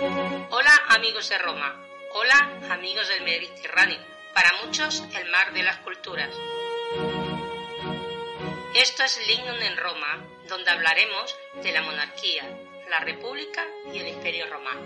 Hola amigos de Roma, hola amigos del Mediterráneo, para muchos el mar de las culturas. Esto es Lignum en Roma, donde hablaremos de la monarquía, la república y el imperio romano.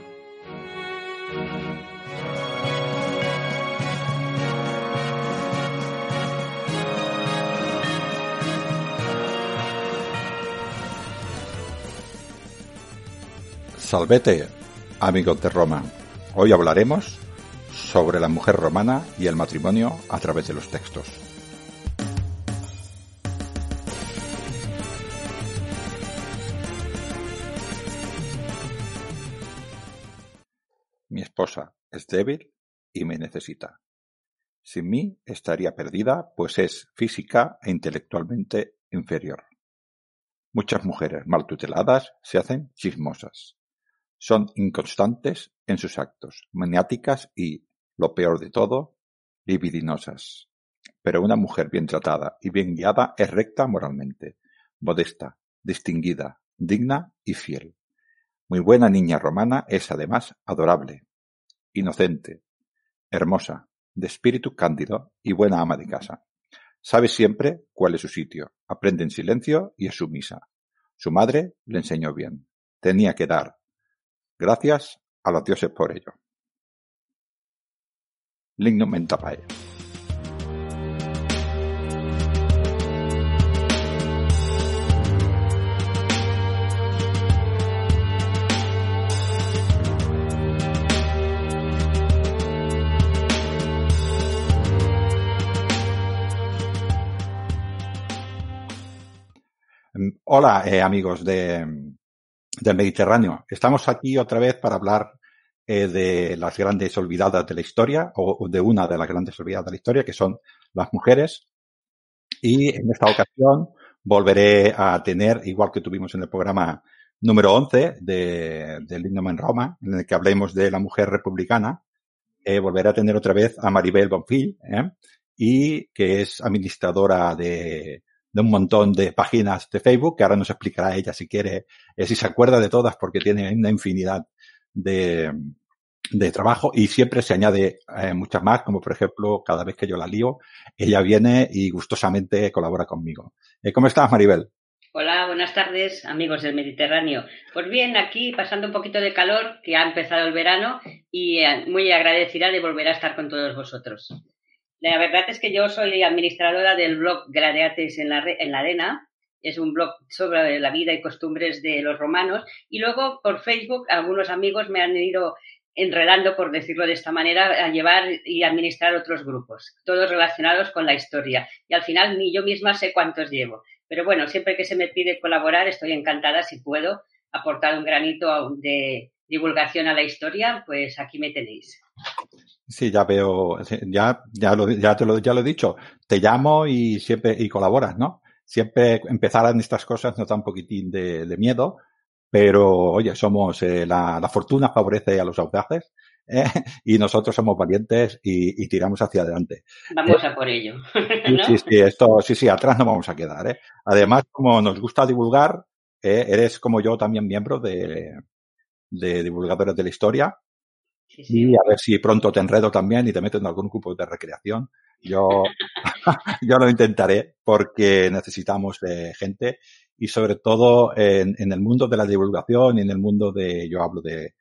Salvete, amigos de Roma. Hoy hablaremos sobre la mujer romana y el matrimonio a través de los textos. Mi esposa es débil y me necesita. Sin mí estaría perdida, pues es física e intelectualmente inferior. Muchas mujeres mal tuteladas se hacen chismosas. Son inconstantes en sus actos, maniáticas y, lo peor de todo, libidinosas. Pero una mujer bien tratada y bien guiada es recta moralmente, modesta, distinguida, digna y fiel. Muy buena niña romana es además adorable, inocente, hermosa, de espíritu cándido y buena ama de casa. Sabe siempre cuál es su sitio, aprende en silencio y es sumisa. Su madre le enseñó bien. Tenía que dar, Gracias a los dioses por ello. Lignum Mentapae. Hola, eh, amigos de, del Mediterráneo. Estamos aquí otra vez para hablar eh, de las grandes olvidadas de la historia, o de una de las grandes olvidadas de la historia, que son las mujeres. Y en esta ocasión volveré a tener, igual que tuvimos en el programa número 11 de, Lignum en Roma, en el que hablemos de la mujer republicana, eh, volveré a tener otra vez a Maribel Bonfil, ¿eh? y que es administradora de, de un montón de páginas de Facebook, que ahora nos explicará ella si quiere, eh, si se acuerda de todas, porque tiene una infinidad de, de trabajo y siempre se añade eh, muchas más, como por ejemplo, cada vez que yo la lío, ella viene y gustosamente colabora conmigo. Eh, ¿Cómo estás, Maribel? Hola, buenas tardes, amigos del Mediterráneo. Pues bien, aquí pasando un poquito de calor, que ha empezado el verano, y muy agradecida de volver a estar con todos vosotros. La verdad es que yo soy administradora del blog Gladiates en la, en la Arena. Es un blog sobre la vida y costumbres de los romanos. Y luego por Facebook algunos amigos me han ido enredando, por decirlo de esta manera, a llevar y administrar otros grupos, todos relacionados con la historia. Y al final ni yo misma sé cuántos llevo. Pero bueno, siempre que se me pide colaborar, estoy encantada si puedo aportar un granito de divulgación a la historia, pues aquí me tenéis. Sí, ya veo, ya, ya, lo, ya, te lo, ya lo he dicho, te llamo y siempre, y colaboras, ¿no? Siempre empezar en estas cosas nos da un poquitín de, de miedo, pero oye, somos, eh, la, la, fortuna favorece a los audaces, ¿eh? y nosotros somos valientes y, y, tiramos hacia adelante. Vamos a por ello. ¿no? Sí, sí, esto, sí, sí, atrás no vamos a quedar, ¿eh? Además, como nos gusta divulgar, ¿eh? eres como yo también miembro de, de divulgadores de la historia, Sí, sí. Y a ver si pronto te enredo también y te meto en algún grupo de recreación. Yo, yo lo intentaré porque necesitamos eh, gente y sobre todo en, en, el mundo de la divulgación y en el mundo de, yo hablo de,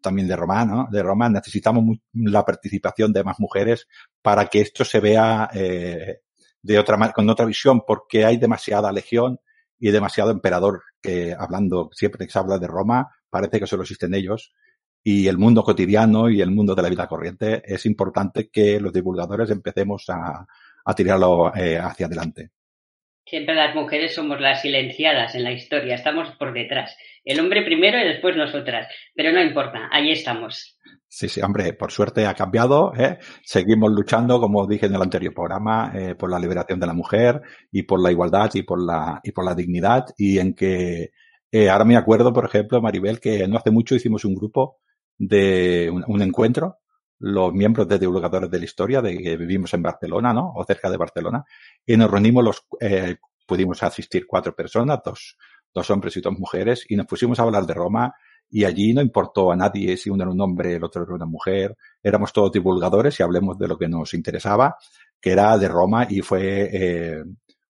también de Roma, ¿no? De Roma necesitamos muy, la participación de más mujeres para que esto se vea eh, de otra con otra visión porque hay demasiada legión y demasiado emperador que hablando siempre que se habla de Roma parece que solo existen ellos y el mundo cotidiano y el mundo de la vida corriente, es importante que los divulgadores empecemos a, a tirarlo eh, hacia adelante. Siempre las mujeres somos las silenciadas en la historia, estamos por detrás. El hombre primero y después nosotras, pero no importa, ahí estamos. Sí, sí, hombre, por suerte ha cambiado. ¿eh? Seguimos luchando, como dije en el anterior programa, eh, por la liberación de la mujer y por la igualdad y por la, y por la dignidad. Y en que eh, ahora me acuerdo, por ejemplo, Maribel, que no hace mucho hicimos un grupo de un, encuentro, los miembros de divulgadores de la historia, de que vivimos en Barcelona, ¿no? O cerca de Barcelona, y nos reunimos los, eh, pudimos asistir cuatro personas, dos, dos hombres y dos mujeres, y nos pusimos a hablar de Roma, y allí no importó a nadie si uno era un hombre, el otro era una mujer, éramos todos divulgadores y hablemos de lo que nos interesaba, que era de Roma y fue eh,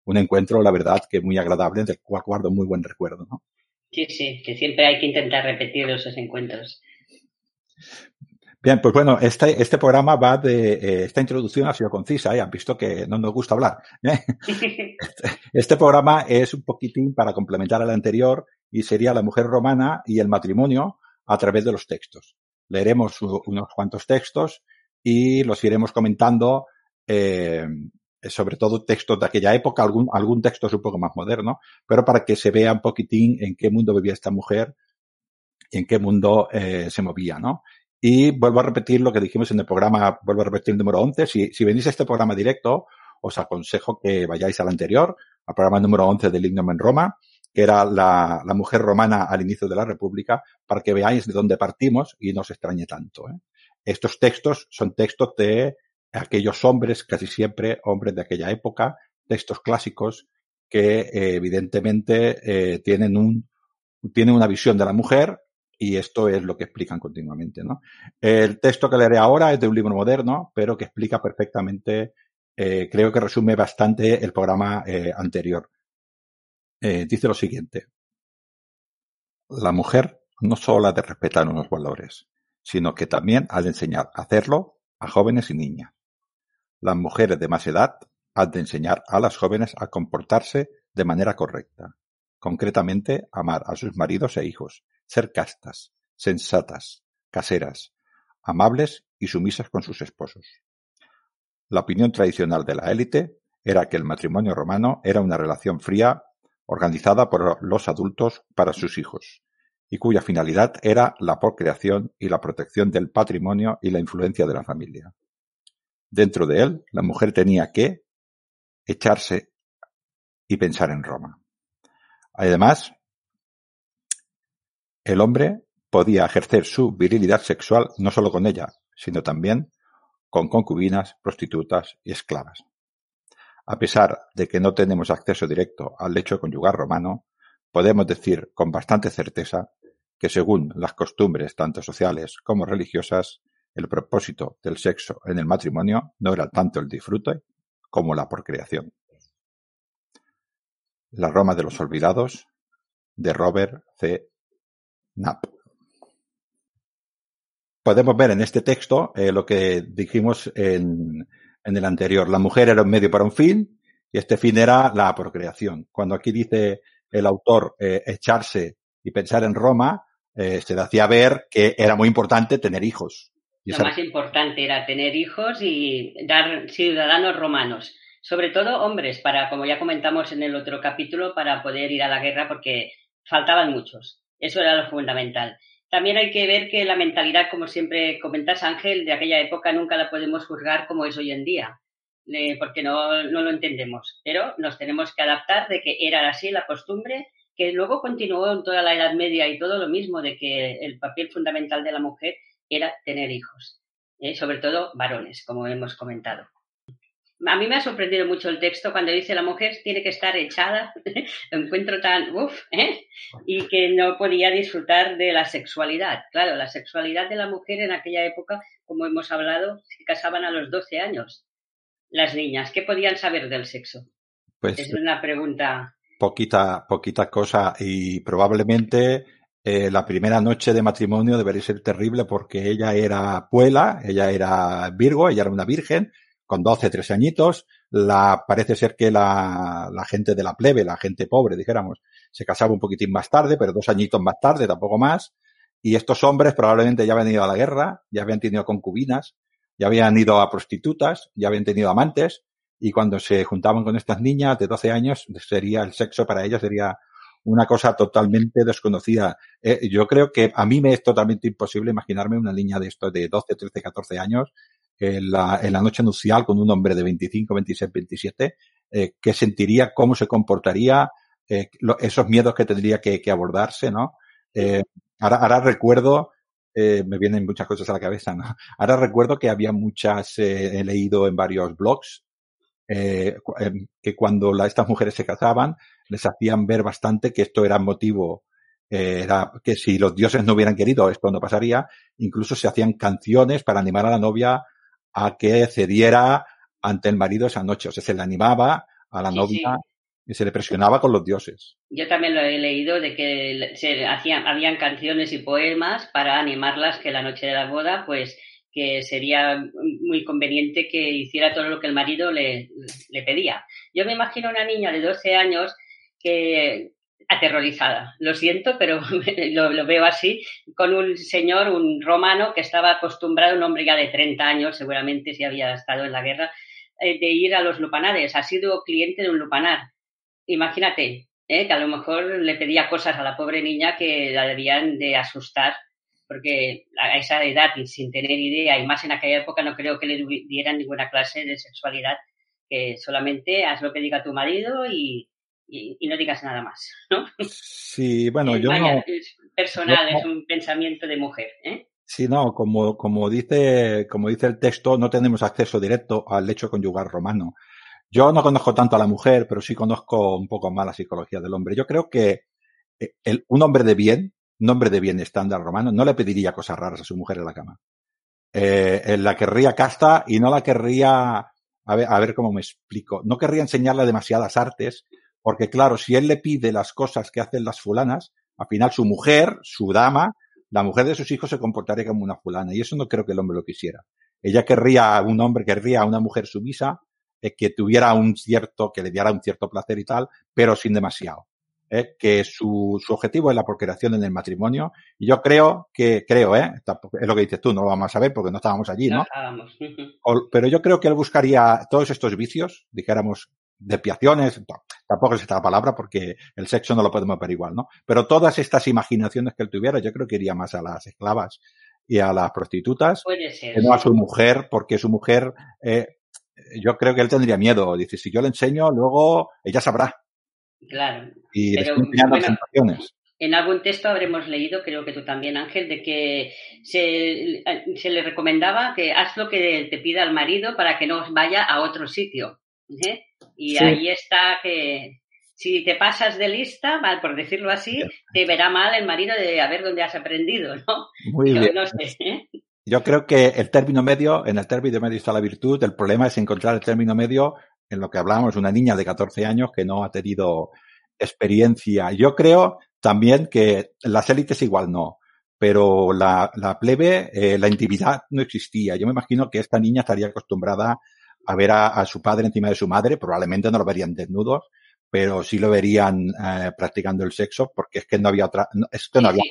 un encuentro, la verdad, que muy agradable, del cual guardo muy buen recuerdo. ¿no? Sí, sí, que siempre hay que intentar repetir esos encuentros. Bien, pues bueno, este, este programa va de, eh, esta introducción ha sido concisa, ¿eh? han visto que no nos gusta hablar. ¿eh? Este, este, programa es un poquitín para complementar al anterior y sería la mujer romana y el matrimonio a través de los textos. Leeremos unos cuantos textos y los iremos comentando, eh, sobre todo textos de aquella época, algún, algún texto es un poco más moderno, pero para que se vea un poquitín en qué mundo vivía esta mujer y en qué mundo eh, se movía, ¿no? Y vuelvo a repetir lo que dijimos en el programa, vuelvo a repetir el número 11. Si, venís a este programa directo, os aconsejo que vayáis al anterior, al programa número 11 del Lignum en Roma, que era la, mujer romana al inicio de la República, para que veáis de dónde partimos y no os extrañe tanto. ¿eh? Estos textos son textos de aquellos hombres, casi siempre hombres de aquella época, textos clásicos que eh, evidentemente tienen un tienen una visión de la mujer y esto es lo que explican continuamente. ¿no? El texto que leeré ahora es de un libro moderno, pero que explica perfectamente, eh, creo que resume bastante el programa eh, anterior. Eh, dice lo siguiente. La mujer no solo ha de respetar unos valores, sino que también ha de enseñar a hacerlo a jóvenes y niñas. Las mujeres de más edad han de enseñar a las jóvenes a comportarse de manera correcta, concretamente amar a sus maridos e hijos, ser castas, sensatas, caseras, amables y sumisas con sus esposos. La opinión tradicional de la élite era que el matrimonio romano era una relación fría organizada por los adultos para sus hijos, y cuya finalidad era la procreación y la protección del patrimonio y la influencia de la familia. Dentro de él, la mujer tenía que echarse y pensar en Roma. Además, el hombre podía ejercer su virilidad sexual no solo con ella, sino también con concubinas, prostitutas y esclavas. A pesar de que no tenemos acceso directo al lecho conyugal romano, podemos decir con bastante certeza que según las costumbres tanto sociales como religiosas, el propósito del sexo en el matrimonio no era tanto el disfrute como la procreación. La Roma de los Olvidados, de Robert C. Podemos ver en este texto eh, lo que dijimos en, en, el anterior. La mujer era un medio para un fin y este fin era la procreación. Cuando aquí dice el autor eh, echarse y pensar en Roma, eh, se le hacía ver que era muy importante tener hijos. Y Lo más importante era tener hijos y dar ciudadanos romanos. Sobre todo hombres, para, como ya comentamos en el otro capítulo, para poder ir a la guerra porque faltaban muchos. Eso era lo fundamental. También hay que ver que la mentalidad, como siempre comentas, Ángel, de aquella época nunca la podemos juzgar como es hoy en día, eh, porque no, no lo entendemos. Pero nos tenemos que adaptar de que era así la costumbre, que luego continuó en toda la Edad Media y todo lo mismo, de que el papel fundamental de la mujer era tener hijos, eh, sobre todo varones, como hemos comentado a mí me ha sorprendido mucho el texto cuando dice la mujer tiene que estar echada, lo encuentro tan uff, ¿eh? y que no podía disfrutar de la sexualidad. Claro, la sexualidad de la mujer en aquella época, como hemos hablado, se casaban a los 12 años. Las niñas, ¿qué podían saber del sexo? Pues es una pregunta. Poquita, poquita cosa y probablemente eh, la primera noche de matrimonio debería ser terrible porque ella era puela, ella era virgo, ella era una virgen, con 12, 13 añitos, la, parece ser que la, la gente de la plebe, la gente pobre, dijéramos, se casaba un poquitín más tarde, pero dos añitos más tarde, tampoco más, y estos hombres probablemente ya habían ido a la guerra, ya habían tenido concubinas, ya habían ido a prostitutas, ya habían tenido amantes, y cuando se juntaban con estas niñas de 12 años, sería el sexo para ellos sería una cosa totalmente desconocida. Eh, yo creo que a mí me es totalmente imposible imaginarme una niña de esto de 12, 13, 14 años en la, en la noche nupcial con un hombre de 25, 26, 27, eh, qué sentiría, cómo se comportaría, eh, esos miedos que tendría que, que abordarse, ¿no? Eh, ahora, ahora recuerdo, eh, me vienen muchas cosas a la cabeza, ¿no? Ahora recuerdo que había muchas, he leído en varios blogs, em, que cuando la, estas mujeres se casaban, les hacían ver bastante que esto era motivo eh, era que si los dioses no hubieran querido, esto no pasaría. Incluso se hacían canciones para animar a la novia a que cediera ante el marido esa noche. O sea, se le animaba a la novia y se le presionaba con los dioses. Yo también lo he leído de que se hacían, habían canciones y poemas para animarlas que la noche de la boda, pues que sería muy conveniente que hiciera todo lo que el marido le, le pedía. Yo me imagino una niña de 12 años que aterrorizada. Lo siento, pero lo, veo así, con un señor, un romano, que estaba acostumbrado, un hombre ya de 30 años, seguramente si había estado en la guerra, eh, de ir a los lupanares. Ha sido cliente de un lupanar. Imagínate, eh, que a lo mejor le pedía cosas a la pobre niña que la debían de asustar, porque a esa edad sin tener idea, y más en aquella época, no creo que le dieran ninguna clase de sexualidad, que solamente haz lo que diga tu marido y, y, no digas nada más, ¿no? Sí, bueno, yo no... Es personal, es un pensamiento de mujer, ¿eh? Sí, no, como, como dice, como dice el texto, no tenemos acceso directo al lecho conyugal romano. Yo no conozco tanto a la mujer, pero sí conozco un poco más la psicología del hombre. Yo creo que eh, el, un hombre de bien, un hombre de bien estándar romano, no le pediría cosas raras a su mujer en la cama. Eh, la querría casta y no la querría, a ver, a ver cómo me explico, no querría enseñarle demasiadas artes, porque claro, si él le pide las cosas que hacen las fulanas, al final su mujer, su dama, la mujer de sus hijos se comportaría como una fulana. Y eso no creo que el hombre lo quisiera. Ella querría, un hombre querría a una mujer sumisa, eh, que tuviera un cierto, que le diera un cierto placer y tal, pero sin demasiado. Eh, que su, su objetivo es la procreación en el matrimonio. Y yo creo que, creo, ¿eh? es lo que dices tú, no lo vamos a ver porque no estábamos allí, ¿no? pero yo creo que él buscaría todos estos vicios, dijéramos, depiaciones, tampoco es esta palabra porque el sexo no lo podemos ver igual, ¿no? Pero todas estas imaginaciones que él tuviera, yo creo que iría más a las esclavas y a las prostitutas, que no a su mujer, porque su mujer, eh, yo creo que él tendría miedo. Dice, si yo le enseño, luego ella sabrá. Claro. Y pero, bueno, En algún texto habremos leído, creo que tú también, Ángel, de que se, se le recomendaba que haz lo que te pida el marido para que no vaya a otro sitio. ¿eh? Y ahí está que si te pasas de lista, mal por decirlo así, te verá mal el marido de a ver dónde has aprendido, ¿no? Muy bien. ¿eh? Yo creo que el término medio, en el término medio está la virtud, el problema es encontrar el término medio en lo que hablamos, una niña de 14 años que no ha tenido experiencia. Yo creo también que las élites igual no, pero la, la plebe, eh, la intimidad no existía. Yo me imagino que esta niña estaría acostumbrada a ver a, su padre encima de su madre, probablemente no lo verían desnudos, pero sí lo verían eh, practicando el sexo, porque es que no había otra, es que no había,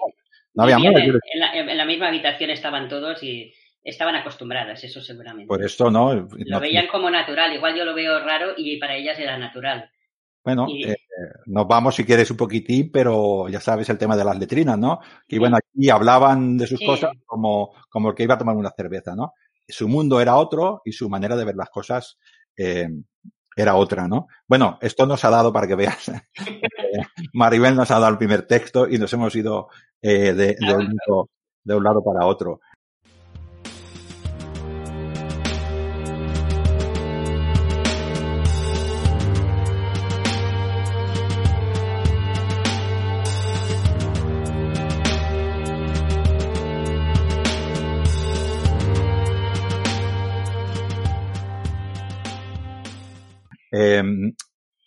no había en, la, misma habitación estaban todos y estaban acostumbradas, eso seguramente. Por esto no. Lo veían como natural, igual yo lo veo raro y para ellas era natural. Bueno, eh, nos vamos si quieres un poquitín, pero ya sabes el tema de las letrinas, ¿no? Que bueno, aquí hablaban de sus cosas como, como el que iba a tomar una cerveza, ¿no? Su mundo era otro y su manera de ver las cosas eh, era otra, ¿no? Bueno, esto nos ha dado para que veas. Maribel nos ha dado el primer texto y nos hemos ido eh, de, de un lado para otro.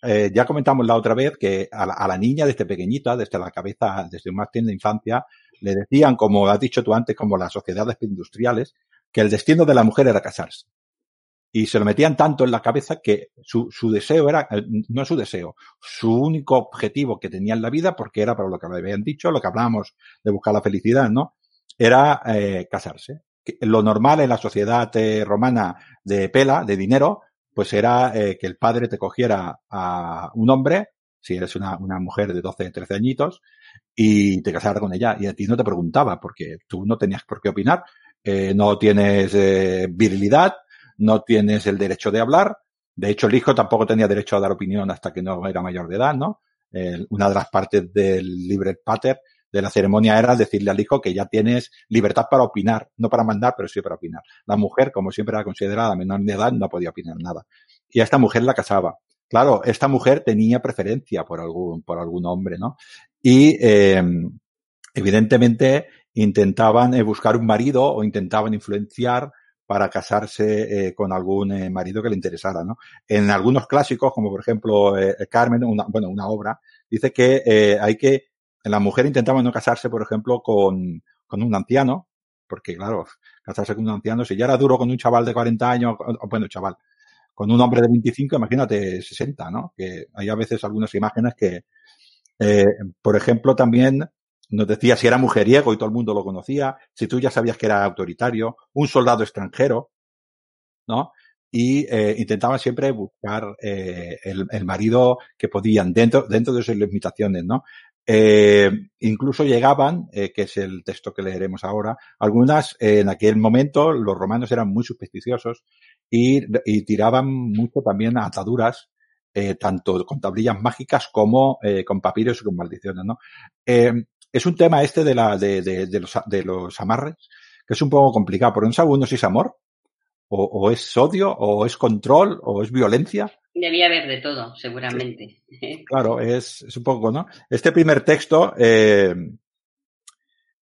Eh, ya comentamos la otra vez que a la, niña desde pequeñita, desde la cabeza, desde más tienda infancia, le decían, como has dicho tú antes, como las sociedades industriales, que el destino de la mujer era casarse. Y se lo metían tanto en la cabeza que su, su deseo era, eh, no su deseo, su único objetivo que tenía en la vida, porque era para lo que le habían dicho, lo que hablábamos de buscar la felicidad, ¿no? Era eh, casarse. Lo normal en la sociedad romana de pela, de dinero, pues era eh, que el padre te cogiera a un hombre, si eres una, una mujer de 12, 13 añitos, y te casara con ella. Y a ti no te preguntaba, porque tú no tenías por qué opinar, eh, no tienes eh, virilidad, no tienes el derecho de hablar. De hecho, el hijo tampoco tenía derecho a dar opinión hasta que no era mayor de edad, ¿no? una de las partes del libre pater de la ceremonia era decirle al hijo que ya tienes libertad para opinar, no para mandar, pero sí para opinar. La mujer, como siempre era considerada menor de edad, no podía opinar nada. Y a esta mujer la casaba. Claro, esta mujer tenía preferencia por algún, por algún hombre, ¿no? Y, eh, evidentemente intentaban eh, buscar un marido o intentaban influenciar para casarse eh, con algún eh, marido que le interesara, ¿no? En algunos clásicos, como por ejemplo Carmen, una, bueno, una obra, dice que hay que, la mujer intentaba no casarse, por ejemplo, con, con un anciano, porque claro, casarse con un anciano, si ya era duro con un chaval de 40 años, bueno, chaval, con un hombre de 25, imagínate 60, ¿no? Que hay a veces algunas imágenes que, eh, por ejemplo, también nos decía si era mujeriego y todo el mundo lo conocía, si tú ya sabías que era autoritario, un soldado extranjero, ¿no? Y eh, intentaban siempre buscar eh, el, el, marido que podían dentro, dentro de sus limitaciones, ¿no? Eh, incluso llegaban, eh, que es el texto que leeremos ahora, algunas, eh, en aquel momento los romanos eran muy supersticiosos y, y tiraban mucho también ataduras, tanto con tablillas mágicas como con papiros y con maldiciones, ¿no? es un tema este de, la, de, de, los, de los amarres, que es un poco complicado, no sabe uno si es amor, o, o, es odio, o es control, o es violencia. Debía haber de todo, seguramente. Claro, es, es un poco, ¿no? Este primer texto eh,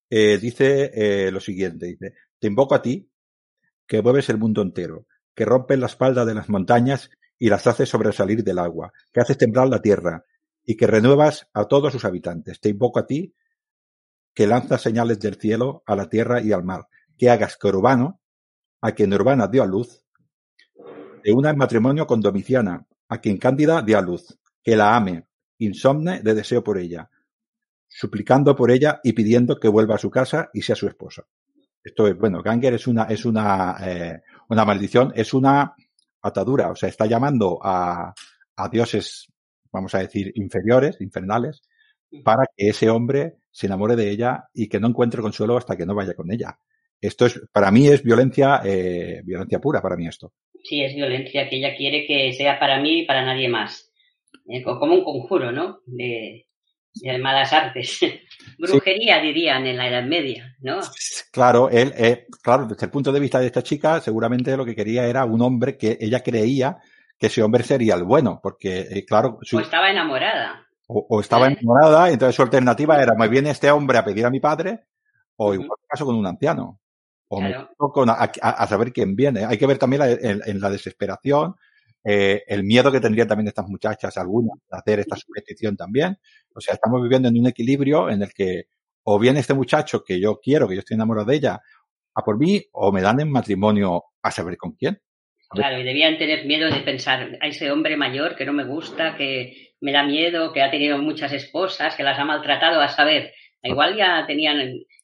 eh, dice eh, lo siguiente, dice, te invoco a ti, que mueves el mundo entero, que rompes la espalda de las montañas y las haces sobresalir del agua, que haces temblar la tierra y que renuevas a todos sus habitantes. Te invoco a ti, que lanzas señales del cielo a la tierra y al mar, que hagas que Urbano, a quien Urbana dio a luz, de una en matrimonio con Domiciana, a quien Cándida dio a luz, que la ame, insomne de deseo por ella, suplicando por ella y pidiendo que vuelva a su casa y sea su esposa. Esto es, bueno, Ganger es una, es una, eh, una maldición, es una atadura, o sea, está llamando a, a dioses, vamos a decir, inferiores, infernales, para que ese hombre se enamore de ella y que no encuentre consuelo hasta que no vaya con ella. Esto es, para mí es violencia, eh, violencia pura para mí esto. Sí, es violencia que ella quiere que sea para mí y para nadie más. Eh, como un conjuro, ¿no? De, de malas artes. Brujería, sí. dirían, en la Edad Media, ¿no? Claro, él, eh, claro, desde el punto de vista de esta chica, seguramente lo que quería era un hombre que ella creía que ese hombre sería el bueno, porque, eh, claro... Su... O estaba enamorada. O, o estaba ¿Eh? enamorada, entonces su alternativa era, me viene este hombre a pedir a mi padre, o igual caso con un anciano. O claro. me toco a, a, a, saber quién viene. Hay que ver también la, en, en, la desesperación, eh, el miedo que tendrían también estas muchachas, algunas, de hacer esta superstición también. O sea, estamos viviendo en un equilibrio en el que o viene este muchacho que yo quiero, que yo estoy enamorado de ella, a por mí, o me dan en matrimonio a saber con quién. Claro, y debían tener miedo de pensar a ese hombre mayor que no me gusta, que me da miedo, que ha tenido muchas esposas, que las ha maltratado, a saber. Igual ya tenían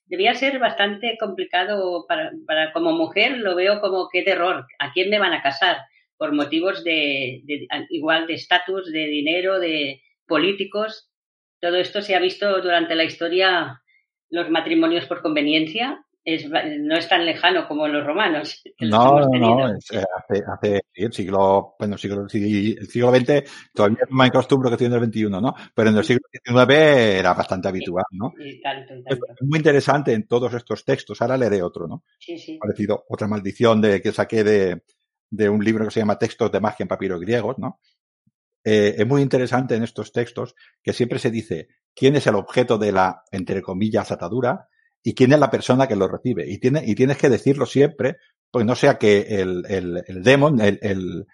debía ser bastante complicado para, para, como mujer, lo veo como qué terror, ¿a quién me van a casar? Por motivos de, de igual de estatus, de dinero, de políticos. Todo esto se ha visto durante la historia, los matrimonios por conveniencia, es, no es tan lejano como los romanos. No, no, es, eh, hace, hace el siglo, bueno, siglo, el siglo XX todavía es más costumbre que en el XXI, ¿no? Pero en el siglo XIX era bastante habitual, ¿no? Sí, tanto, tanto. Es muy interesante en todos estos textos. Ahora leeré otro, ¿no? Sí, sí. Parecido, otra maldición de, que saqué de, de un libro que se llama Textos de magia en papiros griegos, ¿no? Eh, es muy interesante en estos textos que siempre se dice quién es el objeto de la, entre comillas, atadura, y quién es la persona que lo recibe. Y, tiene, y tienes que decirlo siempre, pues no sea que el, el, el demon, el, el,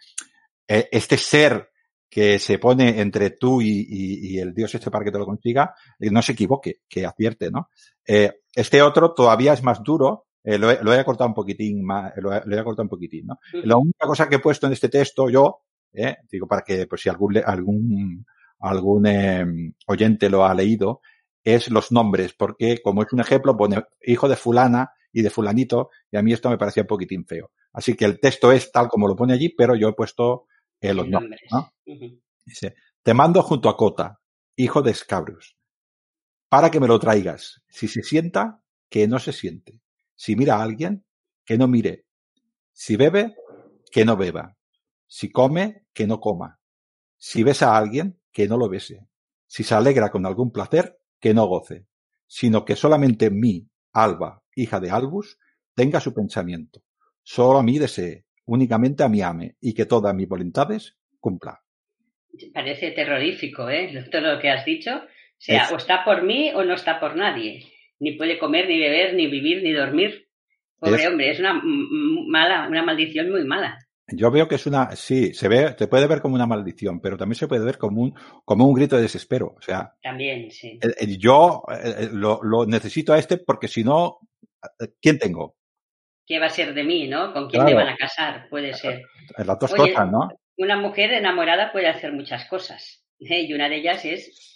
este ser que se pone entre tú y, y, y, el dios este para que te lo consiga, no se equivoque, que acierte, ¿no? Eh, este otro todavía es más duro, eh, lo, he, lo, he, cortado un poquitín más, lo he, lo he cortado un poquitín, ¿no? -huh. La única cosa que he puesto en este texto yo, eh, digo para que, pues si algún, algún, algún eh, oyente lo ha leído, es los nombres, porque como es un ejemplo, pone hijo de fulana y de fulanito, y a mí esto me parecía un poquitín feo. Así que el texto es tal como lo pone allí, pero yo he puesto eh, los nombres. ¿no? Uh -huh. Dice, te mando junto a Cota, hijo de Scabrus, para que me lo traigas. Si se sienta, que no se siente. Si mira a alguien, que no mire. Si bebe, que no beba. Si come, que no coma. Si besa a alguien, que no lo bese. Si se alegra con algún placer, que no goce, sino que solamente en mí, Alba, hija de Albus, tenga su pensamiento. Solo a mí desee, únicamente a mí ame, y que todas mis voluntades cumpla. Parece terrorífico, ¿eh? Todo lo que has dicho. O sea, es... o está por mí o no está por nadie. ni puede comer, ni beber, ni vivir, ni dormir. Pobre hombre, es una mala, una maldición muy mala. Yo veo que es una, sí, se ve, te puede ver como una maldición, pero también se puede ver como un, como un grito de desespero. O sea, también, sí. yo lo, lo, necesito a este porque si no, ¿quién tengo? ¿Qué va a ser de mí, no? ¿Con quién me van a casar? Puede ser. Las dos cosas, ¿no? Una mujer enamorada puede hacer muchas cosas. ¿eh? Y una de ellas es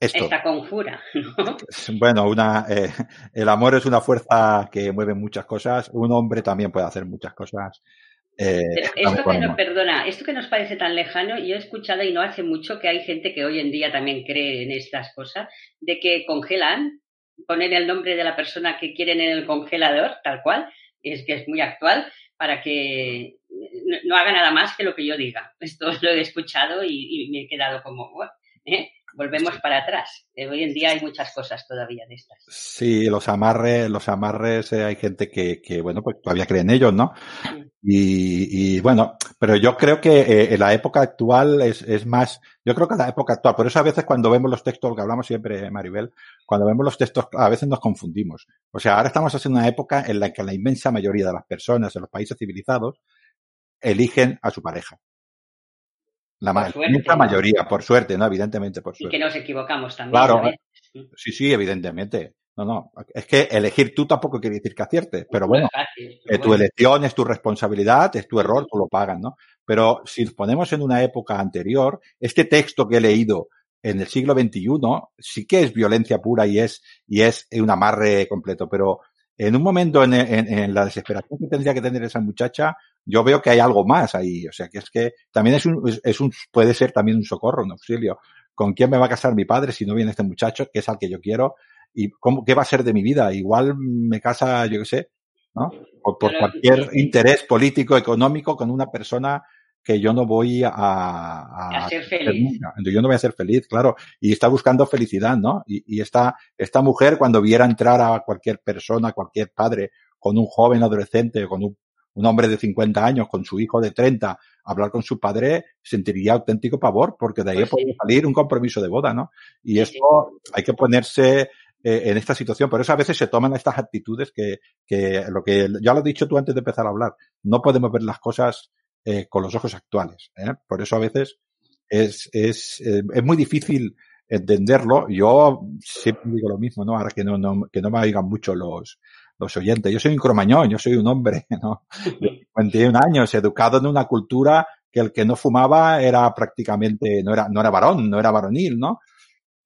esta conjura. Bueno, una, eh, el amor es una fuerza que mueve muchas cosas. Un hombre también puede hacer muchas cosas. Eh, esto que nos, perdona, esto que nos parece tan lejano, yo he escuchado y no hace mucho que hay gente que hoy en día también cree en estas cosas, de que congelan, ponen el nombre de la persona que quieren en el congelador, tal cual, es que es muy actual, para que no, haga nada más que lo que yo diga. Esto lo he escuchado y, me he quedado como, ¿eh? Volvemos para atrás. Eh, hoy en día hay muchas cosas todavía de estas. Sí, los amarres, los amarres, eh, hay gente que, que, bueno, pues todavía cree en ellos, ¿no? Y, y, bueno, pero yo creo que eh, en la época actual es, es más, yo creo que en la época actual, por eso a veces cuando vemos los textos, que hablamos siempre, Maribel, cuando vemos los textos a veces nos confundimos. O sea, ahora estamos haciendo una época en la que la inmensa mayoría de las personas en los países civilizados eligen a su pareja. La mayoría, por suerte, ¿no? Evidentemente, por suerte. Y que nos equivocamos también. Claro. Sí, sí, evidentemente. No, no. Es que elegir tú tampoco quiere decir que aciertes, pero bueno, eh, tu elección es tu responsabilidad, es tu error, tú lo pagas, ¿no? Pero si nos ponemos en una época anterior, este texto que he leído en el siglo XXI sí que es violencia pura y es, y es un amarre completo, pero en un momento en, en, la desesperación que tendría que tener esa muchacha, yo veo que hay algo más ahí. O sea, que es que también es un, es un, puede ser también un socorro, un auxilio. ¿Con quién me va a casar mi padre si no viene este muchacho, que es al que yo quiero? ¿Y cómo, qué va a ser de mi vida? Igual me casa, yo qué sé, ¿no? O por cualquier interés político, económico con una persona que yo no voy a, a, ser feliz. Yo no voy a ser feliz, claro. Y está buscando felicidad, ¿no? Y, y esta, esta mujer, cuando viera entrar a cualquier persona, cualquier padre, con un joven adolescente, con un, un hombre de 50 años, con su hijo de 30, hablar con su padre, sentiría auténtico pavor, porque de ahí pues puede salir un compromiso de boda, ¿no? Y eso hay que ponerse eh, en esta situación. Por eso a veces se toman estas actitudes que, que lo que ya lo has dicho tú antes de empezar a hablar, no podemos ver las cosas eh, con los ojos actuales. ¿eh? Por eso a veces es, es, eh, es muy difícil entenderlo. Yo siempre digo lo mismo, ¿no? Ahora que no, no, que no me oigan mucho los, los oyentes. Yo soy un cromañón, yo soy un hombre, ¿no? De 51 años, educado en una cultura que el que no fumaba era prácticamente, no era, no era varón, no era varonil, ¿no?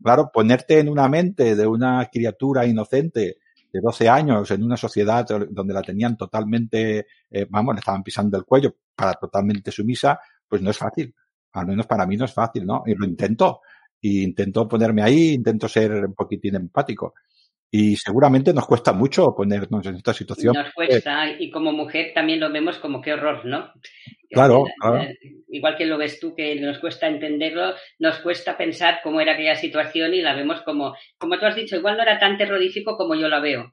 Claro, ponerte en una mente de una criatura inocente de 12 años en una sociedad donde la tenían totalmente, eh, vamos, le estaban pisando el cuello para totalmente sumisa, pues no es fácil. Al menos para mí no es fácil, ¿no? Y lo intento. Y intento ponerme ahí, intento ser un poquitín empático. Y seguramente nos cuesta mucho ponernos en esta situación. Nos cuesta, y como mujer también lo vemos como qué horror, ¿no? Claro, Igual que lo ves tú, que nos cuesta entenderlo, nos cuesta pensar cómo era aquella situación y la vemos como, como tú has dicho, igual no era tan terrorífico como yo la veo.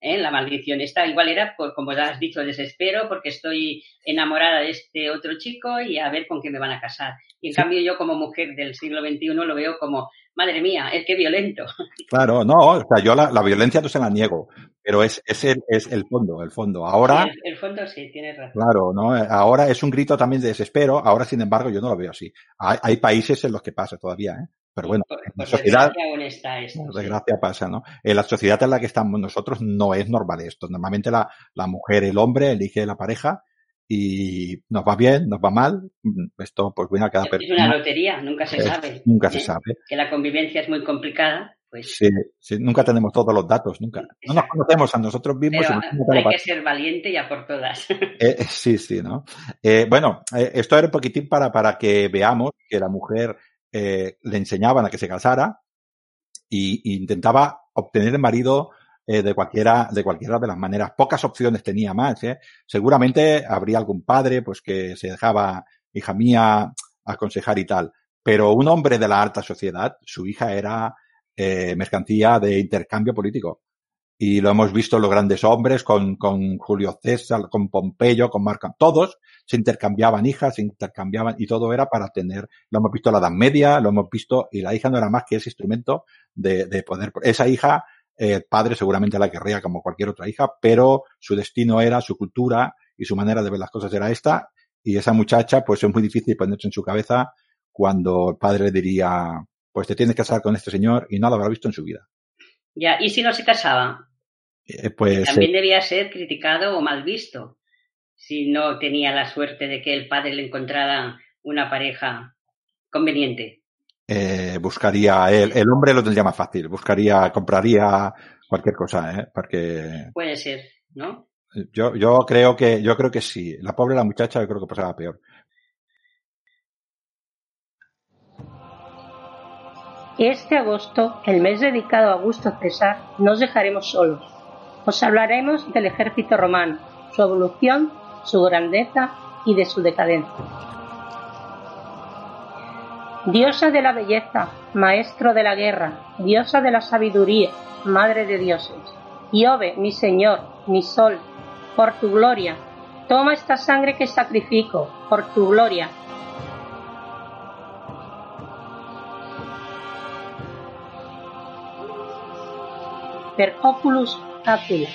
¿eh? la maldición. Esta igual era, por, como ya has dicho, desespero porque estoy enamorada de este otro chico y a ver con qué me van a casar. Y en cambio yo como mujer del siglo XXI lo veo como, madre mía, es que violento. Claro, no, o sea, yo la, violencia no se la niego, pero es, es, el, es el fondo, el fondo. Ahora... el, fondo sí, tienes razón. Claro, ¿no? Ahora es un grito también de desespero, ahora sin embargo yo no lo veo así. Hay, hay países en los que pasa todavía, ¿eh? Pero bueno, en la sociedad. desgracia pasa, ¿no? En la sociedad en la que estamos nosotros no es normal esto. Normalmente la, la mujer, el hombre elige la pareja y nos va bien, nos va mal. Esto, pues viene a cada persona. Es una lotería, nunca se sabe. Nunca se ¿eh? sabe. Que la convivencia es muy complicada. Pues... Sí, sí, nunca tenemos todos los datos, nunca. No nos conocemos a nosotros mismos. hay que ser valiente ya por todas. Eh, sí, sí, ¿no? Eh, bueno, eh, esto era un poquitín para, para que veamos que la mujer eh, le enseñaban a que se casara y, intentaba obtener el marido eh, de cualquiera de cualquiera de las maneras. Pocas opciones tenía más. ¿eh? Seguramente habría algún padre pues que se dejaba hija mía aconsejar y tal. Pero un hombre de la alta sociedad, su hija era eh, mercancía de intercambio político y lo hemos visto los grandes hombres con, con Julio César, con Pompeyo, con Marco, todos se intercambiaban hijas, se intercambiaban y todo era para tener, lo hemos visto la Edad Media, lo hemos visto y la hija no era más que ese instrumento de, de poder, esa hija el padre seguramente la querría como cualquier otra hija, pero su destino era, su cultura y su manera de ver las cosas era esta, y esa muchacha, pues es muy difícil ponerse en su cabeza cuando el padre diría, pues te tienes que casar con este señor y no lo habrá visto en su vida. Ya, ¿y si no se casaba? Eh, pues, También eh, debía ser criticado o mal visto si no tenía la suerte de que el padre le encontrara una pareja conveniente. Eh, buscaría, el, el hombre lo tendría más fácil, buscaría, compraría cualquier cosa, ¿eh? Porque Puede ser, ¿no? yo, yo creo que, yo creo que sí. La pobre la muchacha yo creo que pasaba peor. Este agosto, el mes dedicado a Augusto César, no os dejaremos solos. Os hablaremos del ejército romano, su evolución, su grandeza y de su decadencia. Diosa de la belleza, maestro de la guerra, diosa de la sabiduría, madre de dioses. Iobe, mi Señor, mi sol, por tu gloria, toma esta sangre que sacrifico, por tu gloria, per oculus Aquila.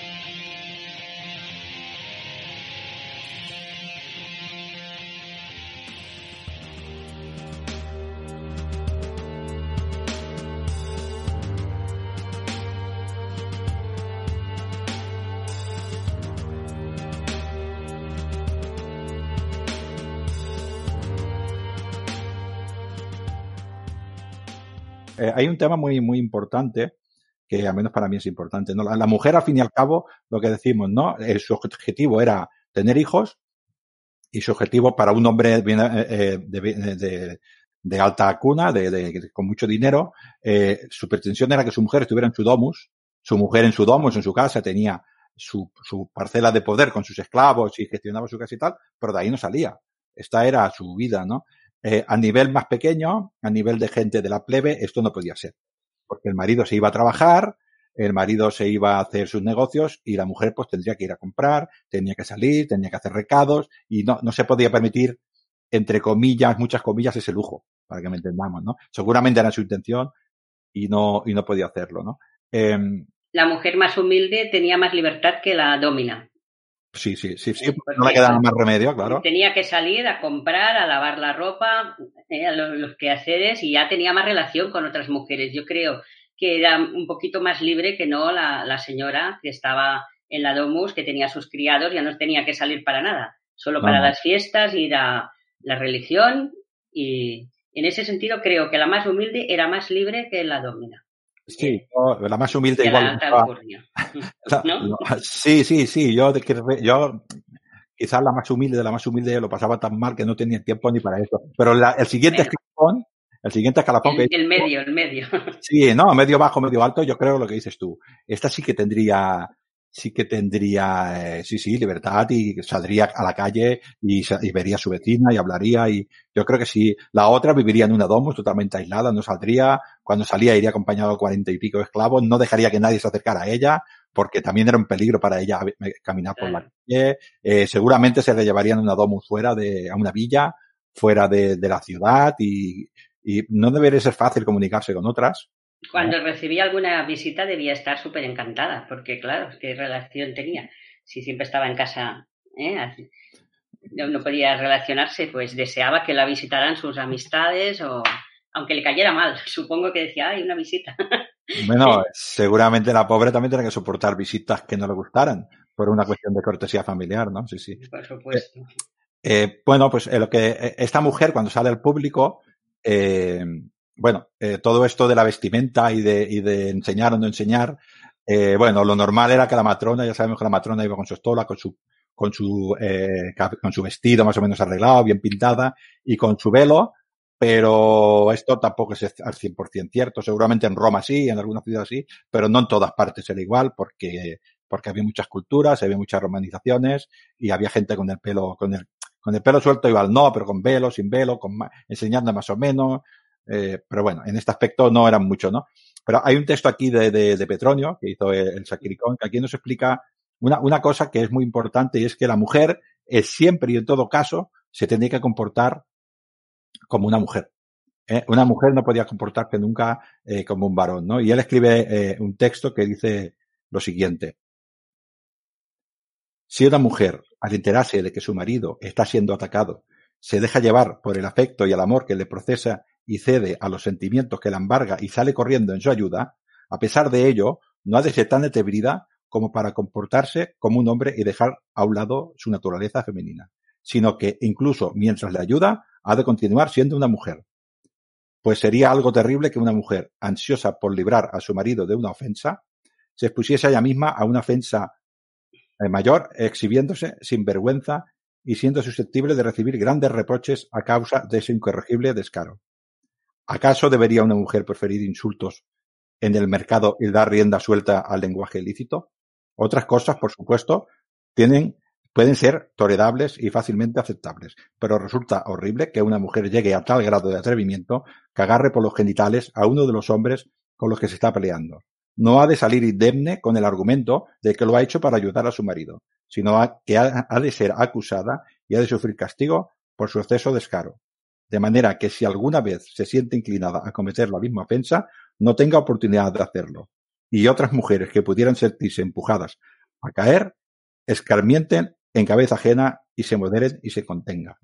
Eh, hay un tema muy, muy importante que al menos para mí es importante. ¿no? La, la mujer, al fin y al cabo, lo que decimos, ¿no? Eh, su objetivo era tener hijos y su objetivo para un hombre bien, eh, eh, de, de- de- de alta cuna, de- con mucho dinero, eh, su pretensión era que su mujer estuviera en su domus, su mujer en su domus, en su casa, tenía su, su parcela de poder con sus esclavos y gestionaba su casa y tal, pero de ahí no salía. Esta era su vida, ¿no? Eh, a nivel más pequeño, a nivel de gente de la plebe, esto no podía ser. Porque el marido se iba a trabajar, el marido se iba a hacer sus negocios y la mujer pues tendría que ir a comprar, tenía que salir, tenía que hacer recados y no, no se podía permitir, entre comillas, muchas comillas, ese lujo, para que me entendamos, ¿no? Seguramente era su intención y no, y no podía hacerlo, ¿no? Em, La mujer más humilde tenía más libertad que la domina. Sí, sí, sí, sí, no le quedaba más remedio, claro. Tenía que salir a comprar, a lavar la ropa, eh, a los, los quehaceres y ya tenía más relación con otras mujeres. Yo creo que era un poquito más libre que no la, la señora que estaba en la Domus, que tenía sus criados, ya no tenía que salir para nada, solo para las fiestas, ir a la religión y en ese sentido creo que la más humilde era más libre que la domina. Sí, yo- la más humilde que igual. la no. La- ¿no? sí, sí, sí. Yo, que yo quizás la más humilde de la más humilde lo pasaba tan mal que no tenía tiempo ni para eso. Pero la- el siguiente Bueno. escalafón, el siguiente escalafón que El, el medio, el medio. sí, no, medio bajo, medio alto, yo creo lo que dices tú. Esta sí que tendría, sí que tendría, eh, sí, sí, libertad y saldría a la calle y, vería a su vecina y hablaría y yo creo que sí. La otra viviría en una domus totalmente aislada, no saldría. Cuando salía iría acompañado de cuarenta y pico de esclavos, no dejaría que nadie se acercara a ella porque también era un peligro para ella caminar por la calle. Eh, seguramente se le llevarían a una domus fuera de, a una villa, fuera de, de la ciudad y, y no debería ser fácil comunicarse con otras. Cuando recibía alguna visita debía estar súper encantada, porque claro, qué relación tenía. Si siempre estaba en casa, ¿eh? No, podía relacionarse, pues deseaba que la visitaran sus amistades o aunque le cayera mal. Supongo que decía, ay, una visita. Bueno, seguramente la pobre también tiene que soportar visitas que no le gustaran por una cuestión de cortesía familiar, ¿no? Sí, sí. Por supuesto. Eh, bueno, pues eh, lo que eh, esta mujer cuando sale al público, eh, bueno, eh, todo esto de la vestimenta y de, y de enseñar o no enseñar, eh, bueno, lo normal era que la matrona, ya sabemos que la matrona iba con su estola, con su, con su, eh, con su vestido más o menos arreglado, bien pintada y con su velo, pero esto tampoco es al 100% cierto. Seguramente en Roma sí, en algunas ciudades sí, pero no en todas partes era igual porque, porque había muchas culturas, había muchas romanizaciones y había gente con el pelo, con el, con el pelo suelto igual no, pero con velo, sin velo, con enseñando más o menos. Eh, pero bueno, en este aspecto no eran mucho, ¿no? Pero hay un texto aquí de, de, Petronio, que hizo el, el que aquí nos explica una, una cosa que es muy importante y es que la mujer es siempre y en todo caso se tiene que comportar como una mujer. ¿eh? Una mujer no podía comportarse nunca eh, como un varón, ¿no? Y él escribe un texto que dice lo siguiente. Si una mujer, al enterarse de que su marido está siendo atacado, se deja llevar por el afecto y el amor que le procesa y cede a los sentimientos que la embarga y sale corriendo en su ayuda, a pesar de ello, no ha de ser tan detebrida como para comportarse como un hombre y dejar a un lado su naturaleza femenina, sino que incluso mientras le ayuda, ha de continuar siendo una mujer, pues sería algo terrible que una mujer, ansiosa por librar a su marido de una ofensa, se expusiese ella misma a una ofensa eh, mayor, exhibiéndose sin vergüenza y siendo susceptible de recibir grandes reproches a causa de ese incorregible descaro. ¿Acaso debería una mujer preferir insultos en el mercado y dar rienda suelta al lenguaje ilícito? Otras cosas, por supuesto, tienen pueden ser tolerables y fácilmente aceptables, pero resulta horrible que una mujer llegue a tal grado de atrevimiento que agarre por los genitales a uno de los hombres con los que se está peleando. No ha de salir indemne con el argumento de que lo ha hecho para ayudar a su marido, sino que ha, de ser acusada y ha de sufrir castigo por su exceso descaro. De manera que si alguna vez se siente inclinada a cometer la misma ofensa, no tenga oportunidad de hacerlo. Y otras mujeres que pudieran sentirse empujadas a caer, escarmienten en cabeza ajena y se moderen y se contengan.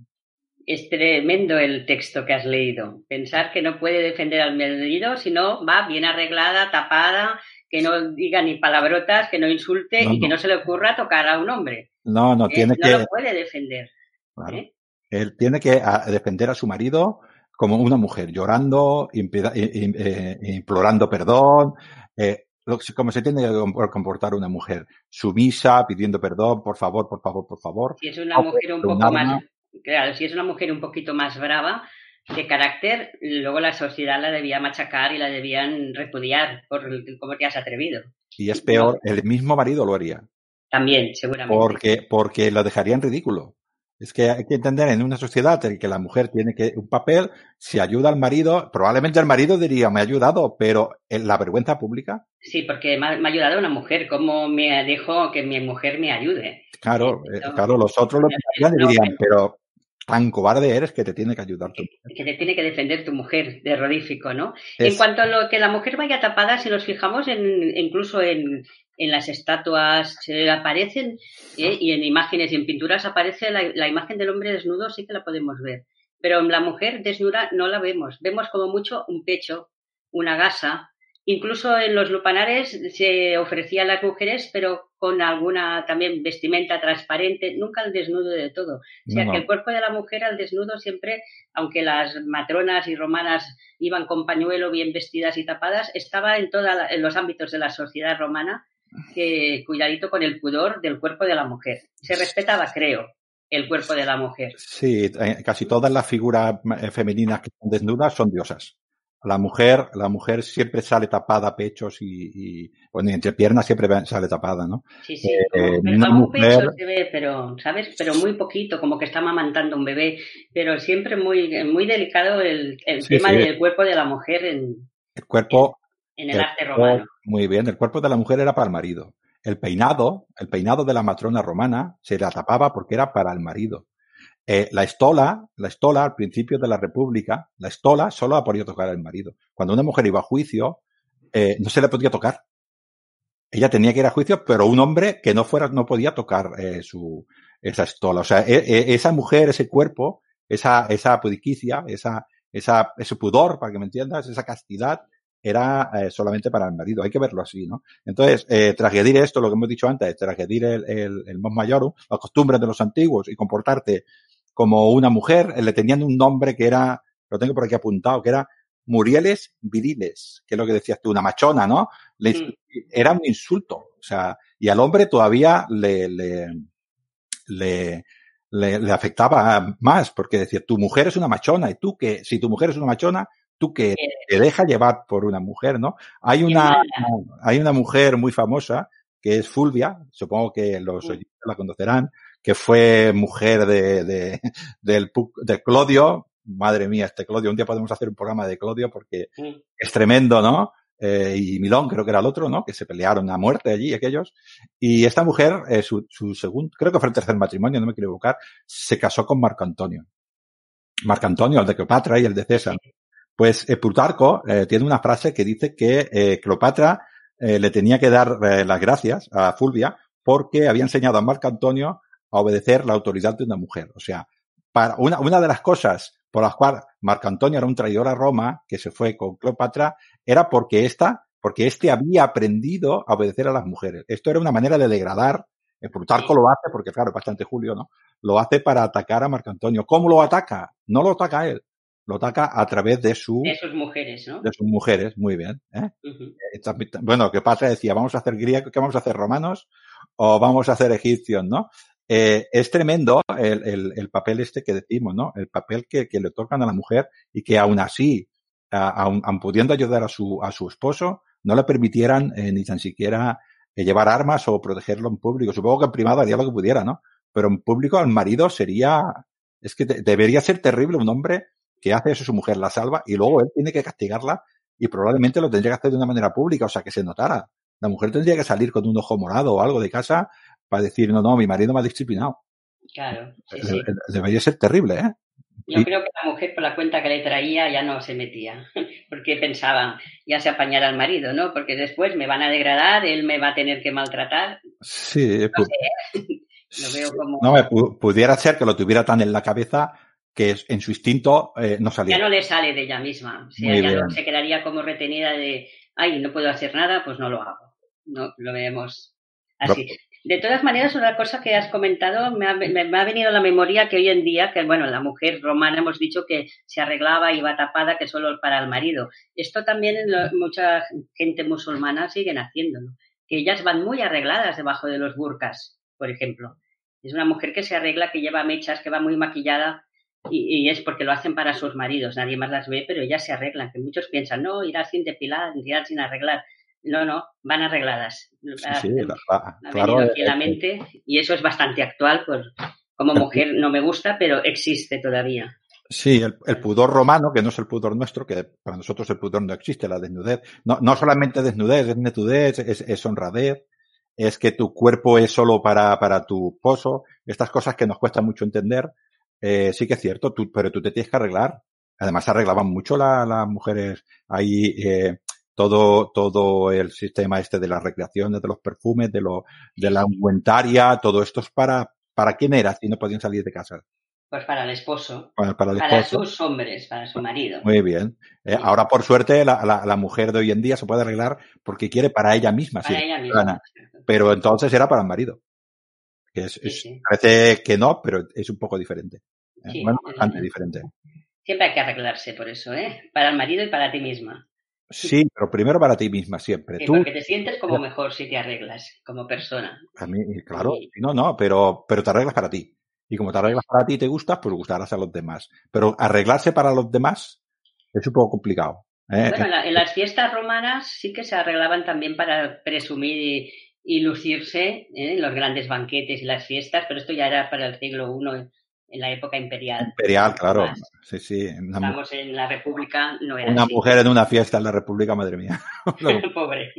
Es tremendo el texto que has leído. Pensar que no puede defender al marido, sino va bien arreglada, tapada, que no diga ni palabrotas, que no insulte y que no se le ocurra tocar a un hombre. No, no, tiene que. No lo puede defender. ¿eh? Él tiene que defender a su marido como una mujer, llorando, eh, implorando perdón, eh, como se tiene que comportar una mujer, sumisa, pidiendo perdón, por favor, por favor, por favor. Si es una mujer un poco más, claro, si es una mujer un poquito más brava de carácter, luego la sociedad la debía machacar y la debían repudiar por cómo te has atrevido. Y es peor, el mismo marido lo haría. También, seguramente. Porque, porque lo dejaría en ridículo. Es que hay que entender en una sociedad en que la mujer tiene que un papel, si ayuda al marido, probablemente el marido diría, me ha ayudado, pero en la vergüenza pública. Sí, porque me ha, ayudado una mujer, ¿cómo me dejo que mi mujer me ayude? Claro, eh, claro, los otros lo dirían, pero tan cobarde eres que te tiene que ayudar tu mujer. Que te tiene que defender tu mujer, de rodífico, ¿no? En cuanto a lo que la mujer vaya tapada, si nos fijamos en, incluso en, en las estatuas se aparecen ¿eh? y en imágenes y en pinturas aparece la, imagen del hombre desnudo, sí que la podemos ver. Pero en la mujer desnuda no la vemos. Vemos como mucho un pecho, una gasa. Incluso en los lupanares se ofrecía a las mujeres, pero con alguna también vestimenta transparente, nunca el desnudo de todo. O sea que el cuerpo de la mujer al desnudo siempre, aunque las matronas y romanas iban con pañuelo bien vestidas y tapadas, estaba en todos en los ámbitos de la sociedad romana que cuidadito con el pudor del cuerpo de la mujer. Se respetaba, creo, el cuerpo de la mujer. Sí, eh, casi todas las figuras eh, femeninas que están desnudas son diosas. La mujer, la mujer siempre sale tapada, pechos y, y bueno, entre piernas siempre sale tapada, ¿no? Sí, sí, eh, una mujer... se ve, pero, ¿sabes? Pero muy poquito, como que está amamantando un bebé, pero siempre muy, muy delicado el, tema del cuerpo de la mujer en, el cuerpo en el, arte romano. Muy bien, el cuerpo de la mujer era para el marido. El peinado, el peinado de la matrona romana se la tapaba porque era para el marido. Eh, la estola, la estola al principio de la República, la estola solo la podía tocar el marido. Cuando una mujer iba a juicio, eh, no se le podía tocar. Ella tenía que ir a juicio, pero un hombre que no fuera, no podía tocar eh, su, esa estola. O sea, e, e, esa mujer, ese cuerpo, esa, esa pudiquicia, esa, esa, ese pudor, para que me entiendas, esa castidad, era eh, solamente para el marido. Hay que verlo así, ¿no? Entonces, eh, transgredir esto, lo que hemos dicho antes, transgredir el, el, el mos mayor, las costumbres de los antiguos y comportarte como una mujer, le tenían un nombre que era, lo tengo por aquí apuntado, que era Murieles viriles, que es lo que decías tú, una machona, ¿no? Era un insulto, o sea, y al hombre todavía le, le, le, le, le afectaba más, porque decía, tu mujer es una machona, y tú que, si tu mujer es una machona, tú que te deja llevar por una mujer, ¿no? Hay una, hay una mujer muy famosa que es Fulvia, supongo que los oyentes la conocerán, que fue mujer de, de, del, de Clodio. Madre mía, este Clodio, un día podemos hacer un programa de Clodio porque es tremendo, ¿no? Eh, y Milón creo que era el otro, ¿no? Que se pelearon a muerte allí, aquellos. Y esta mujer, eh, su, su segundo, creo que fue el tercer matrimonio, no me quiero equivocar, se casó con Marco Antonio. Marco Antonio, el de Cleopatra y el de César. Pues eh, Plutarco eh, tiene una frase que dice que eh, Cleopatra eh, le tenía que dar las gracias a Fulvia porque había enseñado a Marco Antonio a obedecer la autoridad de una mujer. O sea, para una, una de las cosas por las cuales Marco Antonio era un traidor a Roma, que se fue con Cleopatra, era porque esta, porque este había aprendido a obedecer a las mujeres. Esto era una manera de degradar. Plutarco lo hace, porque claro, es bastante Julio, ¿no? Lo hace para atacar a Marco Antonio. ¿Cómo lo ataca? No lo ataca él. Lo ataca a través de su, De sus mujeres, ¿no? de sus mujeres, muy bien. ¿eh? Eh, Bueno, que Patra decía, vamos a hacer griegos, ¿qué vamos a hacer romanos? O vamos a hacer egipcios, ¿no? Eh, es tremendo el, el, el papel este que decimos, ¿no? El papel que, que le tocan a la mujer y que aún así, a- aun, aun pudiendo ayudar a su, a su esposo, no le permitieran eh, ni tan siquiera eh, llevar armas o protegerlo en público. Supongo que en privado haría lo que pudiera, ¿no? Pero en público al marido sería, es que de- debería ser terrible un hombre que hace eso, su mujer la salva y luego él tiene que castigarla y probablemente lo tendría que hacer de una manera pública, o sea, que se notara. La mujer tendría que salir con un ojo morado o algo de casa para decir, no, no, mi marido me ha disciplinado. Claro, sí, sí. de- Debería ser terrible, ¿eh? Yo Sí. creo que la mujer por la cuenta que le traía ya no se metía, porque pensaba, ya se apañará el marido, ¿no? Porque después me van a degradar, él me va a tener que maltratar. Sí, No pu- sé, ¿eh? Lo veo como... no, pudiera ser que lo tuviera tan en la cabeza que es- en su instinto eh, no Ya salía. no le sale de ella misma. O sea, ya no se quedaría como retenida de, ay, no puedo hacer nada, pues no lo hago. No, lo vemos así. De todas maneras, una cosa que has comentado me ha, me- me ha venido a la memoria que hoy en día, que bueno, la mujer romana hemos dicho que se arreglaba y iba tapada que solo para el marido. Esto también en lo- mucha gente musulmana siguen haciéndolo. Que ellas van muy arregladas debajo de los burkas, por ejemplo. Es una mujer que se arregla, que lleva mechas, que va muy maquillada y, y es porque lo hacen para sus maridos. Nadie más las ve, pero ellas se arreglan. Que muchos piensan, no, irá sin depilar, irá sin arreglar. No, no, van arregladas. Sí, sí, ha claro. aquí la eh, mente y eso es bastante actual. Pues, como mujer no me gusta, pero existe todavía. Sí, el, el pudor romano, que no es el pudor nuestro, que para nosotros el pudor no existe, la desnudez. No, no solamente desnudez, es netudez, es, es honradez, es que tu cuerpo es solo para, para tu esposo, estas cosas que nos cuesta mucho entender. Eh, sí que es cierto, tú, pero tú te tienes que arreglar. Además, se arreglaban mucho la- las mujeres ahí, eh, todo, todo el sistema este de las recreaciones, de los perfumes, de lo, de la ungüentaria, todo esto es para, ¿para quién era si no podían salir de casa? Pues para el esposo, Para, para el para esposo. sus hombres, para su marido. Muy bien. Eh, ahora, por suerte, la, la, la mujer de hoy en día se puede arreglar porque quiere para ella misma. Para sí, ella misma. Pero entonces era para el marido. Que es, Sí, es- sí. parece que no, pero es un poco diferente. Eh, Sí, bueno, bastante verdad. diferente. Siempre hay que arreglarse por eso, ¿eh? Para el marido y para ti misma. Sí, pero primero para ti misma, siempre. Tú, porque te sientes como mejor si te arreglas, como persona. a mí, claro, no, no, pero, pero te arreglas para ti. Y como te arreglas para ti y te gustas, pues gustarás a los demás. Pero arreglarse para los demás es un poco complicado. ¿eh? Bueno, en, la- en las fiestas romanas sí que se arreglaban también para presumir y, lucirse ¿eh? en los grandes banquetes y las fiestas, pero esto ya era para el siglo I, en la época imperial. Imperial, claro. Sí, sí. Una, Estamos en la República, no era una así. mujer en una fiesta en la República, madre mía. Pobre.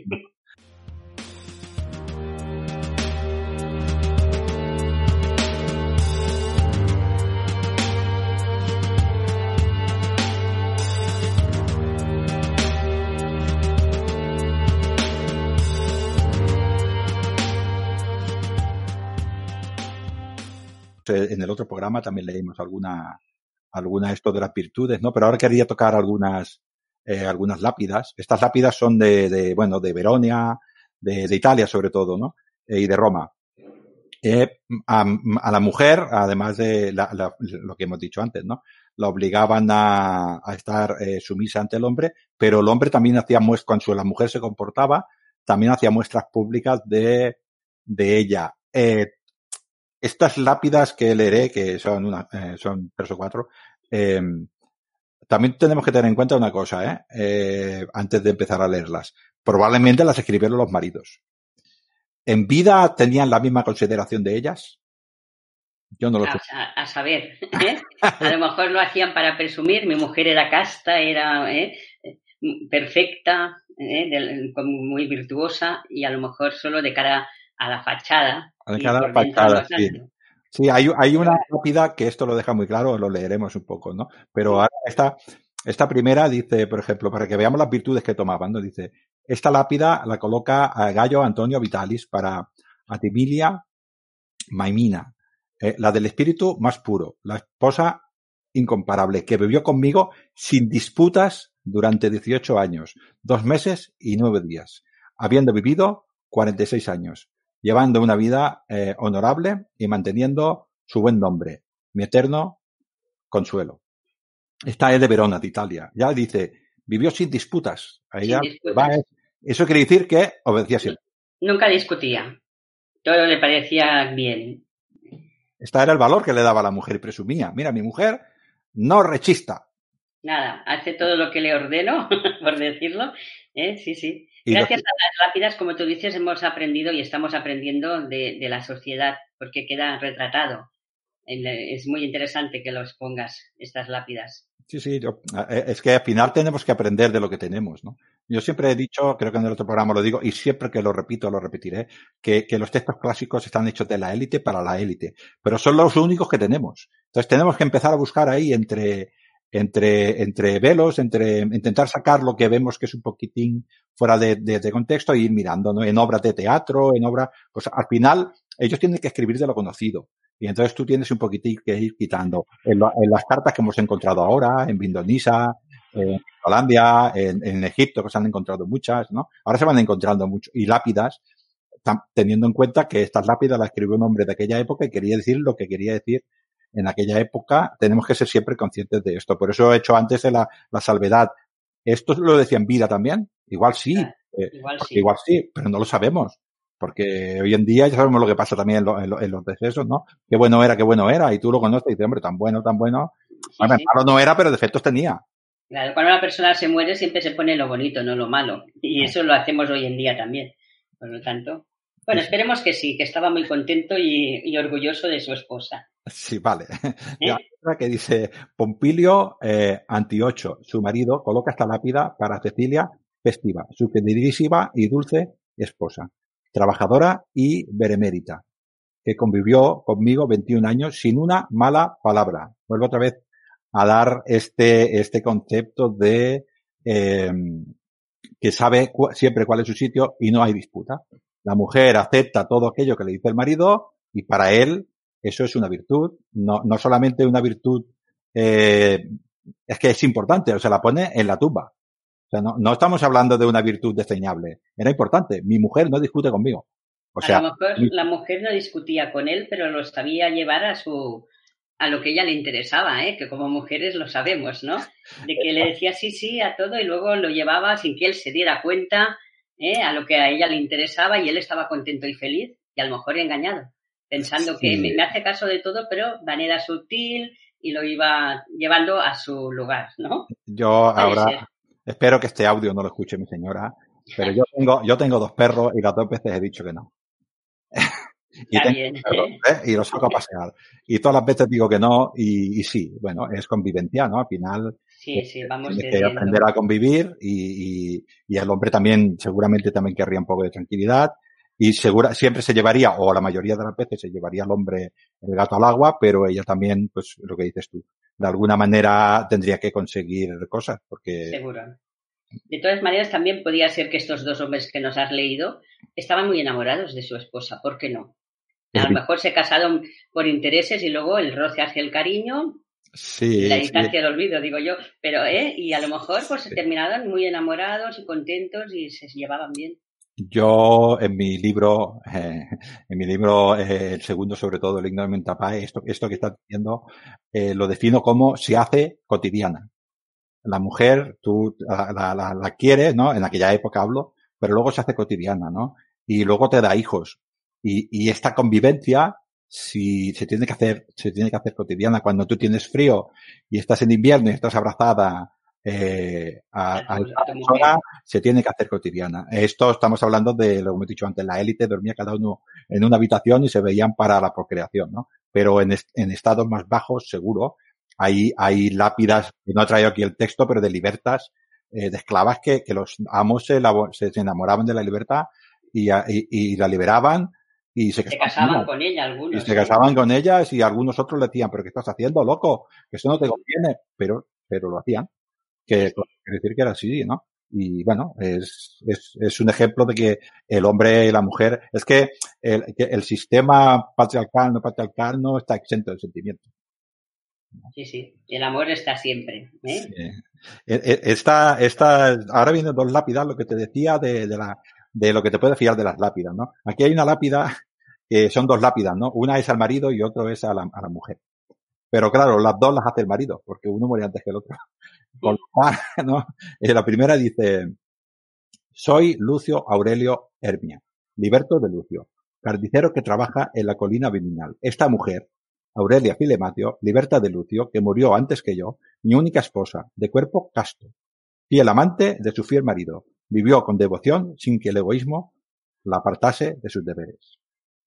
En el otro programa también leímos alguna, alguna esto de las virtudes, ¿no? Pero ahora quería tocar algunas, eh, algunas lápidas. Estas lápidas son de, bueno, de Veronia, de, de Italia sobre todo, ¿no? Eh, y de Roma. Eh, a, la mujer, además de la- lo que hemos dicho antes, ¿no? La obligaban a, estar sumisa ante el hombre, pero el hombre también hacía muestras, cuando la mujer se comportaba, también hacía muestras públicas de, de ella. Estas lápidas que leeré, que son una, eh, son tres o cuatro, eh, también tenemos que tener en cuenta una cosa, ¿eh? Eh, antes de empezar a leerlas. Probablemente las escribieron los maridos. ¿En vida tenían la misma consideración de ellas? Yo no lo sé. A, saber, ¿eh? A lo mejor lo hacían para presumir, mi mujer era casta, era perfecta, muy virtuosa y a lo mejor solo de cara a la fachada. A la y cara a la por dentro fachada, no sí. hay, hay una lápida que esto lo deja muy claro, lo leeremos un poco, ¿no? Pero ahora esta, Esta primera dice, por ejemplo, para que veamos las virtudes que tomaban, ¿no? Dice, esta lápida la coloca a Gallo Antonio Vitalis para Atimilia Maimina, eh, la del espíritu más puro, la esposa incomparable, que vivió conmigo sin disputas durante 18 años, dos meses y nueve días, habiendo vivido 46 años, llevando una vida eh, honorable y manteniendo su buen nombre, mi eterno consuelo. Esta es de Verona, de Italia. Ya dice, vivió sin disputas. eso quiere decir que obedecía siempre. Nunca discutía. Todo le parecía bien. Este era el valor que le daba a la mujer y presumía. Mira, mi mujer no rechista. Nada, hace todo lo que le ordeno, por decirlo. ¿Eh? Sí, sí. Gracias a las lápidas, como tú dices, hemos aprendido y estamos aprendiendo de, de la sociedad, porque queda retratado. Es muy interesante que los pongas, estas lápidas. Sí, sí, yo, eh, es que al final tenemos que aprender de lo que tenemos, ¿no? Yo siempre he dicho, creo que en el otro programa lo digo, y siempre que lo repito, lo repetiré, que, que los textos clásicos están hechos de la élite para la élite, pero son los únicos que tenemos. Entonces tenemos que empezar a buscar ahí entre, entre, entre velos, entre intentar sacar lo que vemos que es un poquitín fuera de, de, contexto e ir mirando, ¿no? En obras de teatro, en obras, pues al final ellos tienen que escribir de lo conocido. Y entonces tú tienes un poquitín que ir quitando. En, las cartas que hemos encontrado ahora, en Vindonisa, en Holanda, en, en, Egipto, que se han encontrado muchas, ¿no? Ahora se van encontrando mucho. Y lápidas, teniendo en cuenta que estas lápidas las escribió un hombre de aquella época y quería decir lo que quería decir en aquella época. Tenemos que ser siempre conscientes de esto. Por eso he hecho antes la, la salvedad. ¿Esto lo decía en vida también? Igual sí. Eh, igual, sí. igual sí, pero no lo sabemos. Porque hoy en día ya sabemos lo que pasa también en, en, los decesos, ¿no? Qué bueno era, qué bueno era. Y tú lo conoces y dices, hombre, tan bueno, tan bueno. Sí, bueno, sí. malo no era, pero defectos tenía. Claro, cuando una persona se muere siempre se pone lo bonito, no lo malo. Y eso lo hacemos hoy en día también. Por lo tanto, bueno, esperemos que sí, que estaba muy contento y, y orgulloso de su esposa. Sí, vale. ¿Eh? otra que dice Pompilio eh, Antiocho, su marido, coloca esta lápida para Cecilia Festiva, su queridísima y dulce esposa trabajadora y benemérita, que convivió conmigo 21 años sin una mala palabra. Vuelvo otra vez a dar este, este concepto de eh, que sabe cu siempre cuál es su sitio y no hay disputa. La mujer acepta todo aquello que le dice el marido y para él eso es una virtud, no, no solamente una virtud, eh, es que es importante, o sea, la pone en la tumba. O sea, no, no estamos hablando de una virtud desdeñable. Era importante. Mi mujer no discute conmigo. O sea, a lo mejor mi... la mujer no discutía con él, pero lo sabía llevar a su a lo que ella le interesaba, ¿eh? que como mujeres lo sabemos, ¿no? De que le decía sí, sí a todo y luego lo llevaba sin que él se diera cuenta ¿eh? a lo que a ella le interesaba y él estaba contento y feliz y a lo mejor engañado, pensando sí. que me, me hace caso de todo, pero de manera sutil y lo iba llevando a su lugar, ¿no? Yo ahora, Espero que este audio no lo escuche mi señora, pero yo tengo, yo tengo dos perros y las dos veces he dicho que no. y, tengo perros, ¿eh? y los saco a pasear. Y todas las veces digo que no, y, y sí, bueno, es convivencia, ¿no? Al final, sí, sí, vamos que aprender a convivir y, y, y, el hombre también, seguramente también querría un poco de tranquilidad. Y segura, siempre se llevaría, o la mayoría de las veces se llevaría el hombre el gato al agua, pero ella también, pues lo que dices tú, de alguna manera tendría que conseguir cosas, porque... Seguro. De todas maneras, también podría ser que estos dos hombres que nos has leído estaban muy enamorados de su esposa, ¿por qué no? A lo mejor se casaron por intereses y luego el roce hacia el cariño, sí, la distancia sí. del olvido, digo yo, pero, ¿eh? Y a lo mejor pues sí. terminaron muy enamorados y contentos y se llevaban bien. Yo en mi libro, eh, en mi libro, eh, el segundo sobre todo, el himno de Mentapae, esto, esto que está diciendo, eh, lo defino como se hace cotidiana. La mujer, tú la, la, la, la, quieres, ¿no? En aquella época hablo, pero luego se hace cotidiana, ¿no? Y luego te da hijos. Y, y esta convivencia, si se tiene que hacer, se tiene que hacer cotidiana. Cuando tú tienes frío y estás en invierno y estás abrazada eh, a, a, la persona se tiene que hacer cotidiana. Esto estamos hablando de lo que hemos dicho antes, la élite dormía cada uno en una habitación y se veían para la procreación, ¿no? Pero en, est en estados más bajos, seguro, hay, hay lápidas, no he traído aquí el texto, pero de libertas, eh, de esclavas que, que los amos se, se, enamoraban de la libertad y, y, y la liberaban y se, se casaban con ella algunos. Y se casaban con ellas y algunos otros le decían, pero ¿qué estás haciendo, loco? Que eso no te conviene, pero, pero lo hacían. que quiere decir que era así, ¿no? Y bueno, es, es, es un ejemplo de que el hombre y la mujer, es que el, que el sistema patriarcal, no patriarcal, no está exento de sentimientos. Sí, sí, el amor está siempre. ¿eh? Sí. E, e, Esta, esta, ahora vienen dos lápidas, lo que te decía de, de, la, de lo que te puede fiar de las lápidas, ¿no? Aquí hay una lápida son dos lápidas, ¿no? Una es al marido y otro es a la, a la mujer. Pero claro, las dos las hace el marido, porque uno muere antes que el otro. Con lo cual, ¿no? Eh, la primera dice, soy Lucio Aurelio Hermia, liberto de Lucio, carnicero que trabaja en la colina Viminal. Esta mujer, Aurelia Filematio, liberta de Lucio, que murió antes que yo, mi única esposa, de cuerpo casto, fiel amante de su fiel marido, vivió con devoción sin que el egoísmo la apartase de sus deberes.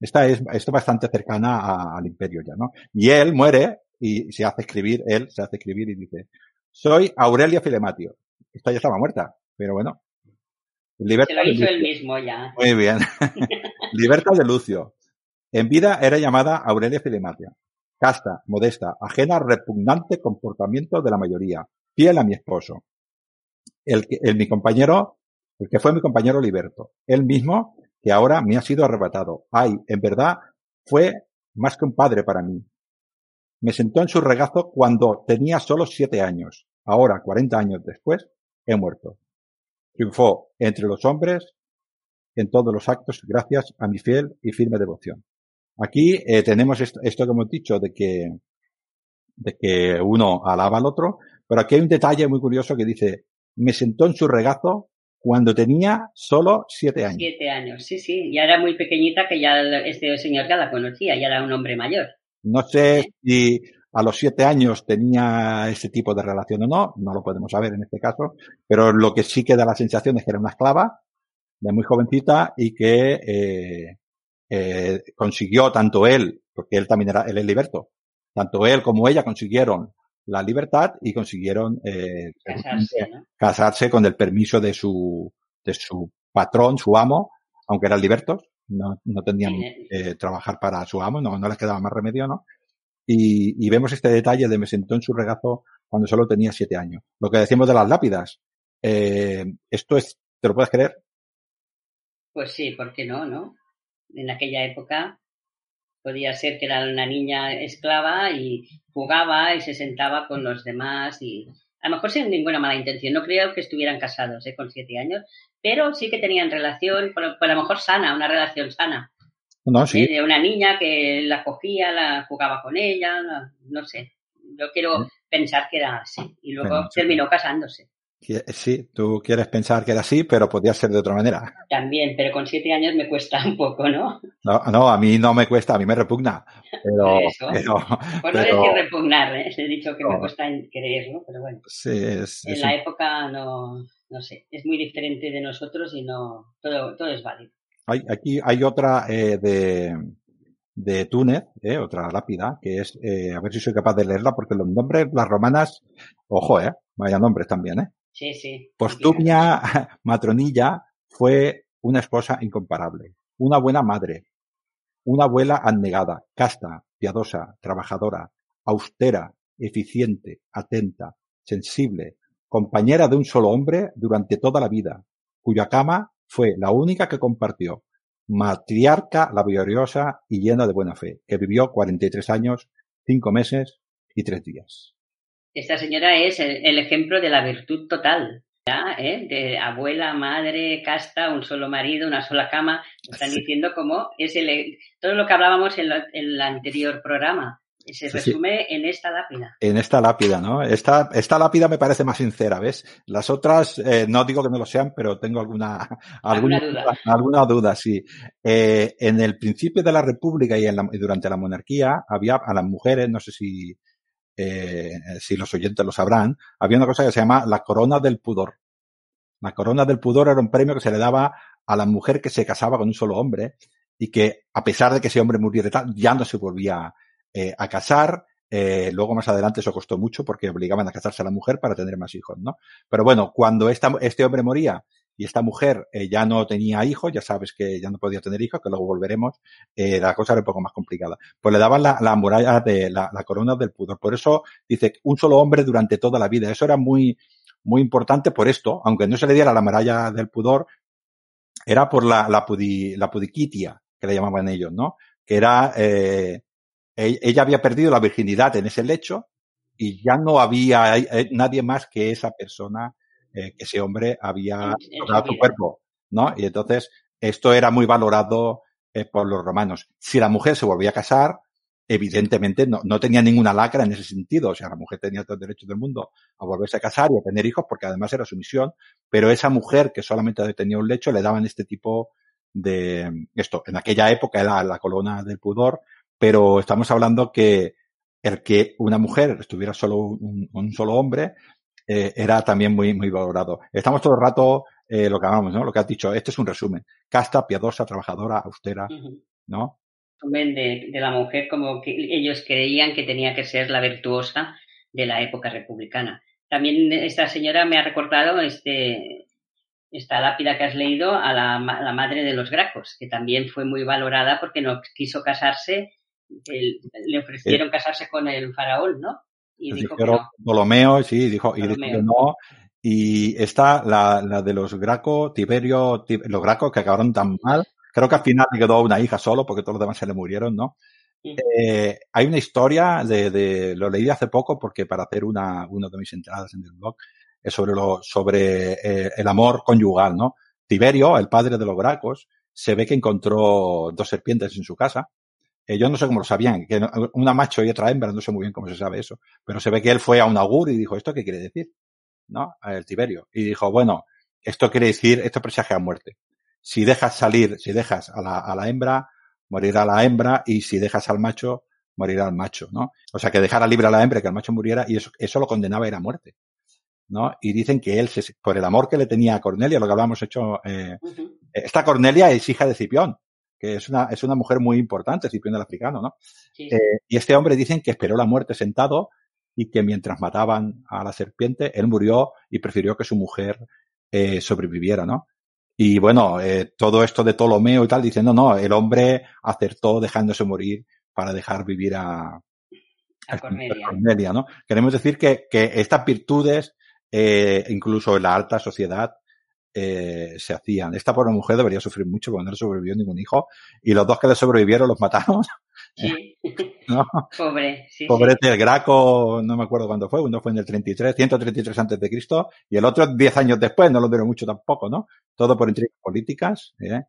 Esta es, esto bastante cercana a, al imperio ya, ¿no? Y él muere y se hace escribir, él se hace escribir y dice, soy Aurelia Filematio. Esta ya estaba muerta, pero bueno. Libertad se lo hizo él mismo ya. Muy bien. Libertad de Lucio. En vida era llamada Aurelia Filematio. Casta, modesta, ajena al repugnante comportamiento de la mayoría. Fiel a mi esposo. El, el, mi compañero, el que fue mi compañero Liberto. Él mismo, que ahora me ha sido arrebatado. Ay, en verdad, fue más que un padre para mí. Me sentó en su regazo cuando tenía solo siete años. Ahora, cuarenta años después, he muerto. Triunfó entre los hombres en todos los actos gracias a mi fiel y firme devoción. Aquí eh, tenemos esto, esto, que hemos dicho de que, de que uno alaba al otro, pero aquí hay un detalle muy curioso que dice, me sentó en su regazo cuando tenía solo siete años. Siete años, sí, sí. Ya era muy pequeñita que ya este señor ya la conocía, ya era un hombre mayor. No sé si a los siete años tenía ese tipo de relación o no, no lo podemos saber en este caso, pero lo que sí que da la sensación es que era una esclava de muy jovencita y que eh, eh, consiguió tanto él, porque él también era, él es liberto, tanto él como ella consiguieron la libertad y consiguieron eh, casarse, ¿no? casarse con el permiso de su, de su patrón, su amo, aunque eran libertos, no, no tenían eh, trabajar para su amo, no, no les quedaba más remedio, ¿no? Y, y, vemos este detalle de me sentó en su regazo cuando solo tenía siete años. Lo que decimos de las lápidas, eh, esto es, ¿te lo puedes creer? Pues sí, ¿por qué no, no? En aquella época podía ser que era una niña esclava y jugaba y se sentaba con los demás y a lo mejor sin ninguna mala intención. No creo que estuvieran casados ¿eh? con siete años, pero sí que tenían relación, por, por a lo mejor sana, una relación sana. No, sí. De una niña que la cogía, la jugaba con ella, no, no sé. Yo quiero sí. pensar que era así. Y luego bueno, terminó casándose. Sí, tú quieres pensar que era así, pero podía ser de otra manera. También, pero con siete años me cuesta un poco, ¿no? No, no a mí no me cuesta, a mí me repugna. Pero, Eso. pero, Por no pero, decir repugnar, ¿eh? he dicho que me cuesta creerlo, pero bueno. Sí, es, en es la época no, no sé, es muy diferente de nosotros y no, todo, todo es válido. hay, aquí hay otra eh, de, de Túnez, eh, otra lápida, que es, eh, a ver si soy capaz de leerla, porque los nombres, las romanas, ojo, eh, vaya nombres también, eh. Sí, sí. Postumia Matronilla fue una esposa incomparable, una buena madre, una abuela abnegada, casta, piadosa, trabajadora, austera, eficiente, atenta, sensible, compañera de un solo hombre durante toda la vida, cuya cama fue la única que compartió, matriarca laboriosa y llena de buena fe, que vivió 43 años, 5 meses y 3 días. Esta señora es el, el ejemplo de la virtud total. ¿ya? ¿Eh? De abuela, madre, casta, un solo marido, una sola cama. Están diciendo cómo es el, todo lo que hablábamos en, en el anterior programa. Se Sí, sí. resume en esta lápida. En esta lápida, ¿no? Esta, esta lápida me parece más sincera, ¿ves? Las otras, eh, no digo que no lo sean, pero tengo alguna, Alguna alguna, duda. alguna duda, sí. Eh, en el principio de la República y, en la- y durante la monarquía había a las mujeres, no sé si, eh, si los oyentes lo sabrán, había una cosa que se llama la corona del pudor. La corona del pudor era un premio que se le daba a la mujer que se casaba con un solo hombre y que a pesar de que ese hombre muriera ya no se volvía eh, a casar. Eh, luego más adelante eso costó mucho porque obligaban a casarse a la mujer para tener más hijos, ¿no? Pero bueno, cuando este hombre moría y esta mujer eh, ya no tenía hijos, ya sabes que ya no podía tener hijos, que luego volveremos, eh, la cosa era un poco más complicada. Pues le daban la, la muralla de la, corona del pudor. Por eso dice un solo hombre durante toda la vida. Eso era muy, muy importante por esto, aunque no se le diera la medalla del pudor, era por la, la, la pudiquitia, que le llamaban ellos, ¿no? Que era, eh, e, ella había perdido la virginidad en ese lecho y ya no había eh, nadie más que esa persona, eh, que ese hombre había tocado su cuerpo, ¿no? Y entonces esto era muy valorado eh, por los romanos. Si la mujer se volvía a casar, evidentemente no, no, tenía ninguna lacra en ese sentido. O sea, la mujer tenía todo el derecho del mundo a volverse a casar y a tener hijos porque además era su misión. Pero esa mujer que solamente tenía un lecho le daban este tipo de esto. En aquella época era la colona del pudor, pero estamos hablando que el que una mujer estuviera solo un, un solo hombre eh, era también muy, muy valorado. Estamos todo el rato eh, lo que hablamos, ¿no? Lo que has dicho. Este es un resumen. Casta, piadosa, trabajadora, austera, ¿no? de, de la mujer como que ellos creían que tenía que ser la virtuosa de la época republicana. También esta señora me ha recordado este, esta lápida que has leído a la, la madre de los Gracos, que también fue muy valorada porque no quiso casarse, le ofrecieron eh. casarse con el faraón, ¿no? Y dijo que no. Ptolomeo, sí, dijo, y dijo que no. Y está la, la de los Graco, Tiberio, los Gracos que acabaron tan mal, Creo que al final quedó una hija solo porque todos los demás se le murieron, ¿no? Eh, hay una historia de, de, lo leí hace poco porque para hacer una, una de mis entradas en el blog es sobre lo, sobre eh, el amor conyugal, ¿no? Tiberio, el padre de los Gracos, se ve que encontró dos serpientes en su casa. Eh, yo no sé cómo lo sabían, que una macho y otra hembra, no sé muy bien cómo se sabe eso, pero se ve que él fue a un augur y dijo, ¿esto qué quiere decir? ¿No? El Tiberio. Y dijo, bueno, esto quiere decir, esto presagia a muerte si dejas salir, si dejas a la, a la hembra, morirá la hembra, y si dejas al macho, morirá el macho, ¿no? O sea, que dejara libre a la hembra y que el macho muriera, y eso, eso lo condenaba a ir a muerte, ¿no? Y dicen que él, se, por el amor que le tenía a Cornelia, lo que hablábamos hecho, eh, esta Cornelia es hija de Cipión, que es una, es una mujer muy importante, Cipión el africano, ¿no? Sí. Eh, y este hombre dicen que esperó la muerte sentado y que mientras mataban a la serpiente, él murió y prefirió que su mujer eh, sobreviviera, ¿no? Y bueno, eh, todo esto de Ptolomeo y tal, diciendo, no, el hombre acertó dejándose morir para dejar vivir a, a Cornelia. Cornelia. ¿no? Queremos decir que, que estas virtudes, eh, incluso en la alta sociedad, eh, se hacían. Esta pobre mujer debería sufrir mucho cuando no le sobrevivió ningún hijo y los dos que le sobrevivieron los mataron. Sí. ¿No? Pobre, sí. Pobrete el Graco, no me acuerdo cuándo fue, uno fue en el 33, 133 antes de Cristo y el otro 10 años después, no lo duró mucho tampoco, ¿no? Todo por intrigas políticas, ¿eh?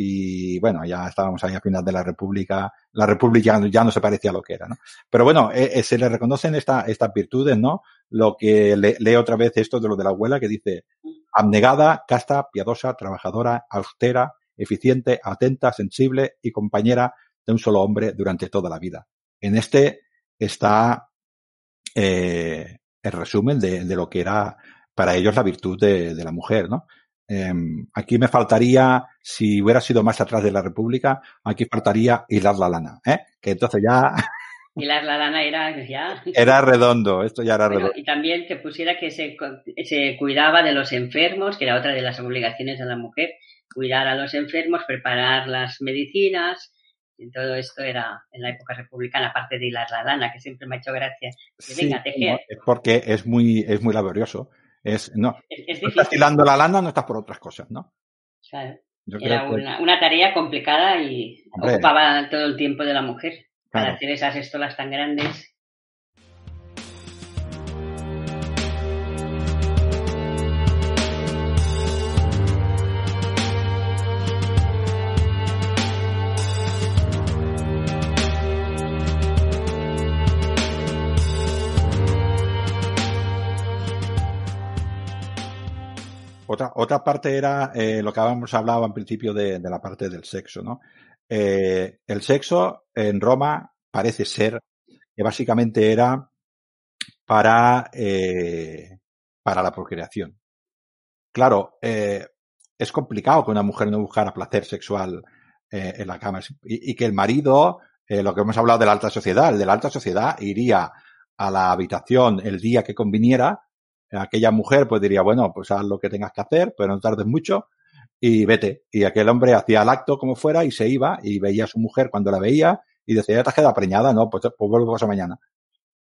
Y bueno, ya estábamos ahí a final de la República, la República ya no se parecía a lo que era, ¿no? Pero bueno, eh, eh, se le reconocen esta, estas virtudes, ¿no? Lo que le, lee otra vez esto de lo de la abuela que dice, abnegada, casta, piadosa, trabajadora, austera, eficiente, atenta, sensible y compañera de un solo hombre durante toda la vida. En este está eh, el resumen de, lo que era para ellos la virtud de, la mujer, ¿no? Eh, aquí me faltaría, si hubiera sido más atrás de la República, aquí faltaría hilar la lana, ¿eh? Que entonces ya... Hilar la lana era ya... Era redondo, esto ya era bueno, redondo. Y también que pusiera que se, se cuidaba de los enfermos, que era otra de las obligaciones de la mujer, cuidar a los enfermos, preparar las medicinas, y todo esto era en la época republicana, aparte de hilar la lana, que siempre me ha hecho gracia. Que sí, venga, tejer. es porque es muy, es muy laborioso. Es, no, es, es no estás hilando la lana, no estás por otras cosas, ¿no? Claro. Yo era una, que... una, tarea complicada y Hombre. ocupaba todo el tiempo de la mujer claro. para hacer esas estolas tan grandes Otra, otra parte era eh, lo que habíamos hablado al principio de, de la parte del sexo, ¿no? Eh, el sexo en Roma parece ser que básicamente era para, eh, para la procreación. Claro, eh, es complicado que una mujer no buscara placer sexual eh, en la cama y, y que el marido, eh, lo que hemos hablado de la alta sociedad, el de la alta sociedad iría a la habitación el día que conviniera aquella mujer pues diría, bueno, pues haz lo que tengas que hacer, pero no tardes mucho y vete. Y aquel hombre hacía el acto como fuera y se iba y veía a su mujer cuando la veía y decía, ya te has quedado preñada, no, pues, pues vuelvo a mañana.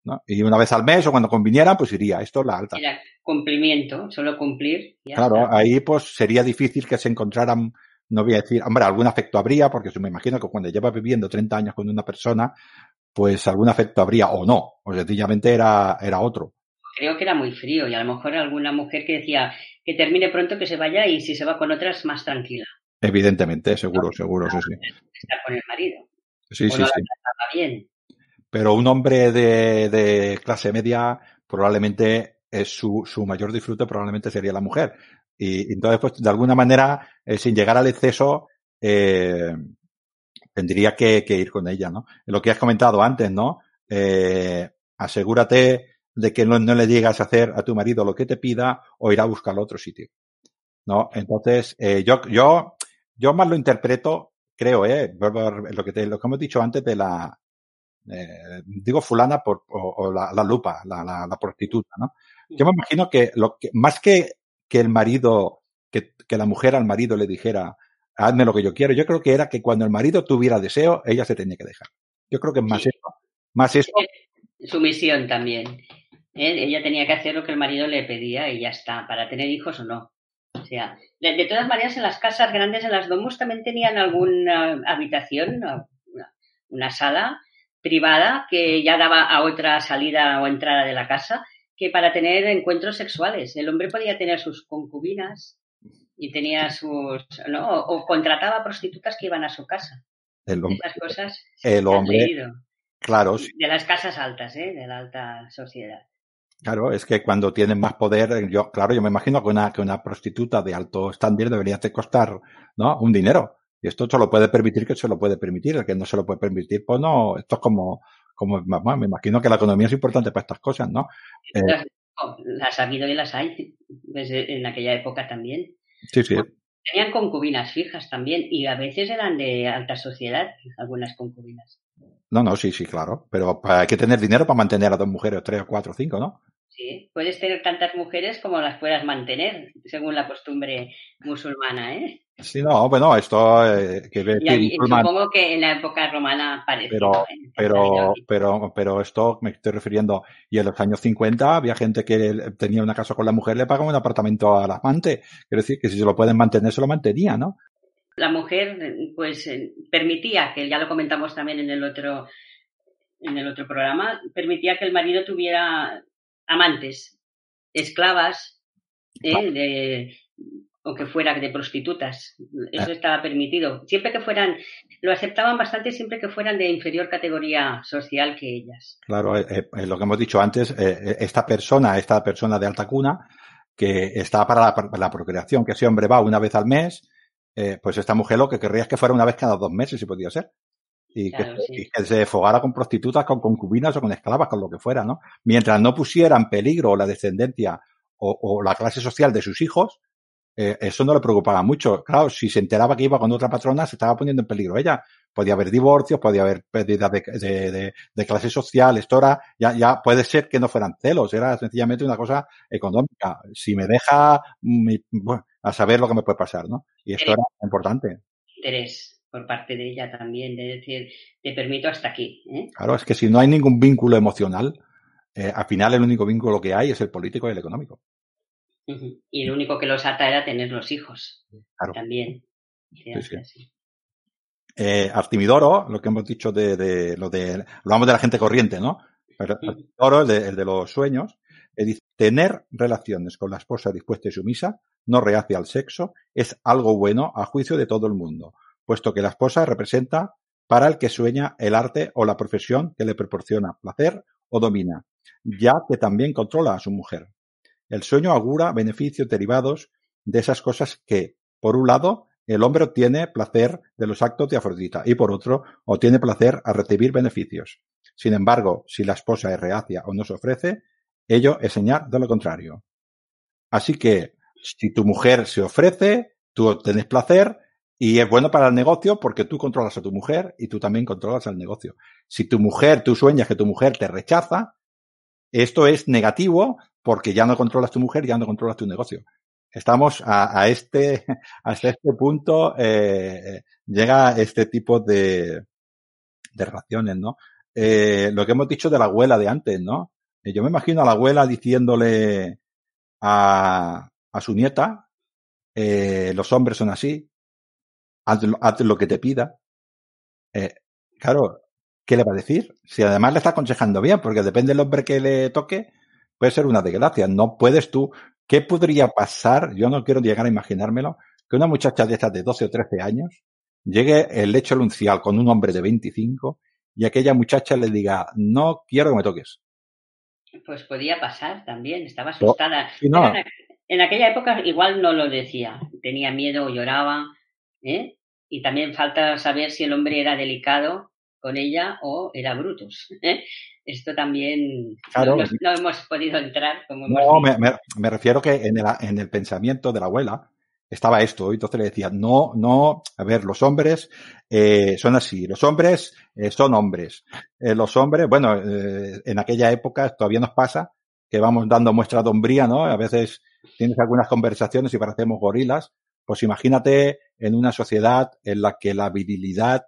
¿no? Y una vez al mes o cuando conviniera, pues iría. Esto es la alta. Era cumplimiento, solo cumplir. claro, ahí pues sería difícil que se encontraran, no voy a decir, hombre, algún afecto habría, porque me imagino que cuando llevas viviendo 30 años con una persona, pues algún afecto habría o no, o sencillamente era, era otro. Creo que era muy frío y a lo mejor alguna mujer que decía que termine pronto, que se vaya y si se va con otras más tranquila. Evidentemente, seguro, seguro, sí, sí. Estar con el marido. Sí, sí, sí. Bien. Pero un hombre de, de clase media probablemente es su, su mayor disfrute probablemente sería la mujer. Y, entonces, pues, de alguna manera, eh, sin llegar al exceso, eh, tendría que, que, ir con ella, ¿no? Lo que has comentado antes, ¿no? Eh, asegúrate de que no, no, le llegas a hacer a tu marido lo que te pida o ir a buscar a otro sitio. ¿No? Entonces, eh, yo, yo, yo más lo interpreto, creo, eh, lo que te, lo que hemos dicho antes de la, eh, digo fulana por, o, o la, la, lupa, la, la, la, prostituta, ¿no? Yo me imagino que lo que, más que, que el marido, que, que la mujer al marido le dijera, hazme lo que yo quiero, yo creo que era que cuando el marido tuviera deseo, ella se tenía que dejar. Yo creo que es más sí. eso. Más eso. Sumisión también. ¿Eh? Ella tenía que hacer lo que el marido le pedía y ya está, para tener hijos o no. O sea, de, de todas maneras, en las casas grandes, en las domus, también tenían alguna habitación, una, una sala privada que ya daba a otra salida o entrada de la casa que para tener encuentros sexuales. El hombre podía tener sus concubinas y tenía sus, ¿no? O, contrataba prostitutas que iban a su casa. El hombre, Esas cosas. El hombre. Claro. De las casas altas, ¿eh? De la alta sociedad. Claro, es que cuando tienen más poder, yo, claro, yo me imagino que una, que una prostituta de alto estándar debería de costar, ¿no? Un dinero. Y esto se lo puede permitir que se lo puede permitir. El que no se lo puede permitir, pues no, esto es como, como, me imagino que la economía es importante para estas cosas, ¿no? Eh, las ha habido y las hay desde en aquella época también. Sí, sí. Tenían concubinas fijas también y a veces eran de alta sociedad, algunas concubinas. No, no, sí, sí, claro. Pero hay que tener dinero para mantener a dos mujeres, tres o cuatro o cinco, ¿no? Sí, puedes tener tantas mujeres como las puedas mantener, según la costumbre musulmana, ¿eh? Sí, no, bueno, esto eh, que y, y supongo que en la época romana parecía. Pero, pero, pero, pero esto me estoy refiriendo. Y en los años 50 había gente que tenía una casa con la mujer, le pagaba un apartamento al amante. Quiero decir que si se lo pueden mantener, se lo mantenía, ¿no? La mujer, pues, permitía, que ya lo comentamos también en el otro, en el otro programa, permitía que el marido tuviera amantes, esclavas, ¿eh? de, o que fuera de prostitutas. Eso estaba permitido. Siempre que fueran, lo aceptaban bastante siempre que fueran de inferior categoría social que ellas. Claro, eh, eh, lo que hemos dicho antes, eh, esta persona, esta persona de alta cuna, que está para la, para la procreación, que ese hombre va una vez al mes, pues esta mujer lo que querría es que fuera una vez cada dos meses, si podía ser. Y, claro, que, sí. y, que, se fogara con prostitutas, con concubinas o con esclavas, con lo que fuera, ¿no? Mientras no pusiera en peligro la descendencia o, o la clase social de sus hijos, eh, eso no le preocupaba mucho. Claro, si se enteraba que iba con otra patrona, se estaba poniendo en peligro ella. Podía haber divorcios, podía haber pérdida de, de, de, de, clase social. Esto era, ya, ya puede ser que no fueran celos, era sencillamente una cosa económica. Si me deja, mi, bueno, a saber lo que me puede pasar, ¿no? Y esto era importante. Interés por parte de ella también, de decir, te permito hasta aquí. ¿eh? Claro, es que si no hay ningún vínculo emocional, eh, al final el único vínculo que hay es el político y el económico. Y lo único que los ata era tener los hijos. Claro. También. Sí, sí. Eh, Artimidoro, lo que hemos dicho de, de, lo de, hablamos de la gente corriente, ¿no? Pero Artimidoro, el de, el de los sueños, tener relaciones con la esposa dispuesta y sumisa, no reacia al sexo, es algo bueno a juicio de todo el mundo, puesto que la esposa representa para el que sueña el arte o la profesión que le proporciona placer o domina, ya que también controla a su mujer. El sueño augura beneficios derivados de esas cosas que, por un lado, el hombre obtiene placer de los actos de Afrodita y por otro, obtiene placer a recibir beneficios. Sin embargo, si la esposa es reacia o no se ofrece, ello es señal de lo contrario. Así que, si tu mujer se ofrece, tú obtienes placer y es bueno para el negocio porque tú controlas a tu mujer y tú también controlas al negocio. Si tu mujer, tú sueñas que tu mujer te rechaza, esto es negativo porque ya no controlas tu mujer, ya no controlas tu negocio. Estamos a, este, hasta este punto, eh, llega este tipo de, de relaciones, ¿no? eh, lo que hemos dicho de la abuela de antes, ¿no? Eh, yo me imagino a la abuela diciéndole a, a su nieta, eh, los hombres son así, haz, lo que te pida. Eh, claro, ¿qué le va a decir? Si además le está aconsejando bien, porque depende del hombre que le toque, puede ser una desgracia. No puedes tú. ¿Qué podría pasar? Yo no quiero llegar a imaginármelo, que una muchacha de estas de 12 o 13 años llegue el lecho luncial con un hombre de 25 y aquella muchacha le diga, no quiero que me toques. Pues podía pasar también, estaba asustada. No. en, aquella época igual no lo decía, tenía miedo o lloraba, ¿eh? Y también falta saber si el hombre era delicado con ella o era Brutus. ¿eh? Esto también claro, no, no, hemos podido entrar. Como hemos no, me, me, me, refiero que en el, en el pensamiento de la abuela, estaba esto, entonces le decía, no, no, a ver, los hombres eh, son así, los hombres eh, son hombres, eh, los hombres, bueno, eh, en aquella época todavía nos pasa que vamos dando muestra de hombría, ¿no? A veces tienes algunas conversaciones y parecemos gorilas, pues imagínate en una sociedad en la que la virilidad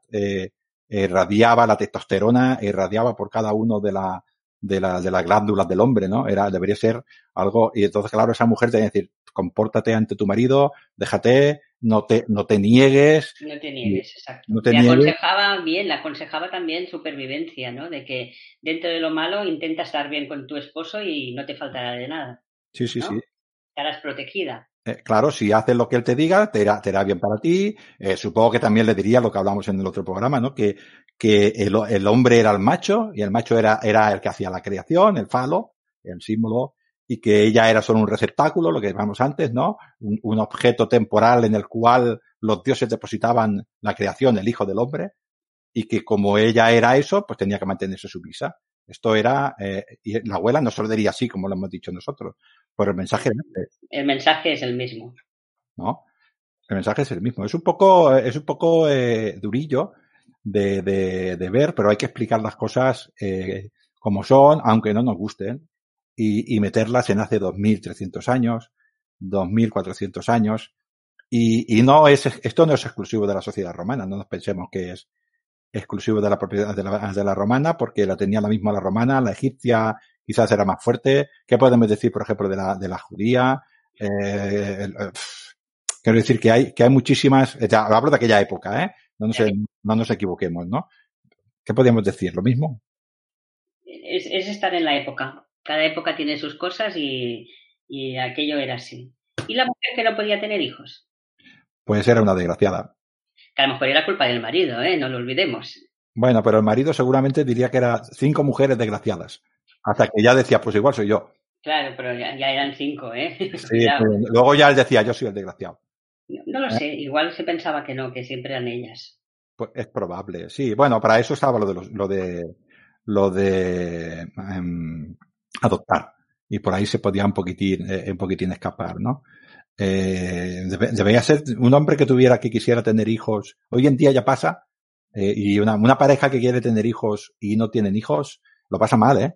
irradiaba, la testosterona irradiaba por cada uno de la, de, la, de las glándulas del hombre, ¿no? Era, debería ser algo, y entonces, claro, esa mujer tenía que decir, compórtate ante tu marido, déjate, no te, no te niegues. No te niegues, exacto. No te le niegues. aconsejaba bien, le aconsejaba también supervivencia, ¿no? De que dentro de lo malo intenta estar bien con tu esposo y no te faltará de nada. Sí, sí, ¿no? sí. Estarás protegida. Eh, claro, si haces lo que él te diga, te irá, te irá bien para ti. Eh, supongo que también le diría lo que hablamos en el otro programa, ¿no? Que, que el, el, hombre era el macho y el macho era, era el que hacía la creación, el falo, el símbolo, y que ella era solo un receptáculo, lo que llamamos antes, ¿no? Un, un, objeto temporal en el cual los dioses depositaban la creación, el hijo del hombre, y que como ella era eso, pues tenía que mantenerse sumisa. Esto era, eh, y la abuela no se lo diría así, como lo hemos dicho nosotros, pero el mensaje es El mensaje es el mismo. ¿No? El mensaje es el mismo. Es un poco, es un poco eh, durillo de, de, de, ver, pero hay que explicar las cosas eh, como son, aunque no nos gusten y, y meterlas en hace 2.300 años, 2.400 años. Y, y no es, esto no es exclusivo de la sociedad romana, no nos pensemos que es exclusivo de la propiedad de la, de la romana, porque la tenía la misma la romana, la egipcia quizás era más fuerte. ¿Qué podemos decir, por ejemplo, de la, de la judía? Eh, el, quiero decir que hay, que hay muchísimas, hablo de aquella época, ¿eh? No nos, no nos equivoquemos, ¿no? ¿Qué podríamos decir? ¿Lo mismo? Es, es estar en la época cada época tiene sus cosas y, y aquello era así. ¿Y la mujer que no podía tener hijos? Pues era una desgraciada. Que a lo mejor era culpa del marido, ¿eh? No lo olvidemos. Bueno, pero el marido seguramente diría que eran cinco mujeres desgraciadas. Hasta que ya decía, pues igual soy yo. Claro, pero ya, ya eran cinco, ¿eh? Sí, luego ya él decía, yo soy el desgraciado. No, lo ¿Eh? sé, igual se pensaba que no, que siempre eran ellas. Pues es probable, sí. Bueno, para eso estaba lo de los, lo de lo de um, adoptar. Y por ahí se podía un poquitín, eh, un poquitín escapar, ¿no? Eh, debería ser un hombre que tuviera, que quisiera tener hijos. Hoy en día ya pasa, eh, y una, una pareja que quiere tener hijos y no tienen hijos, lo pasa mal, ¿eh?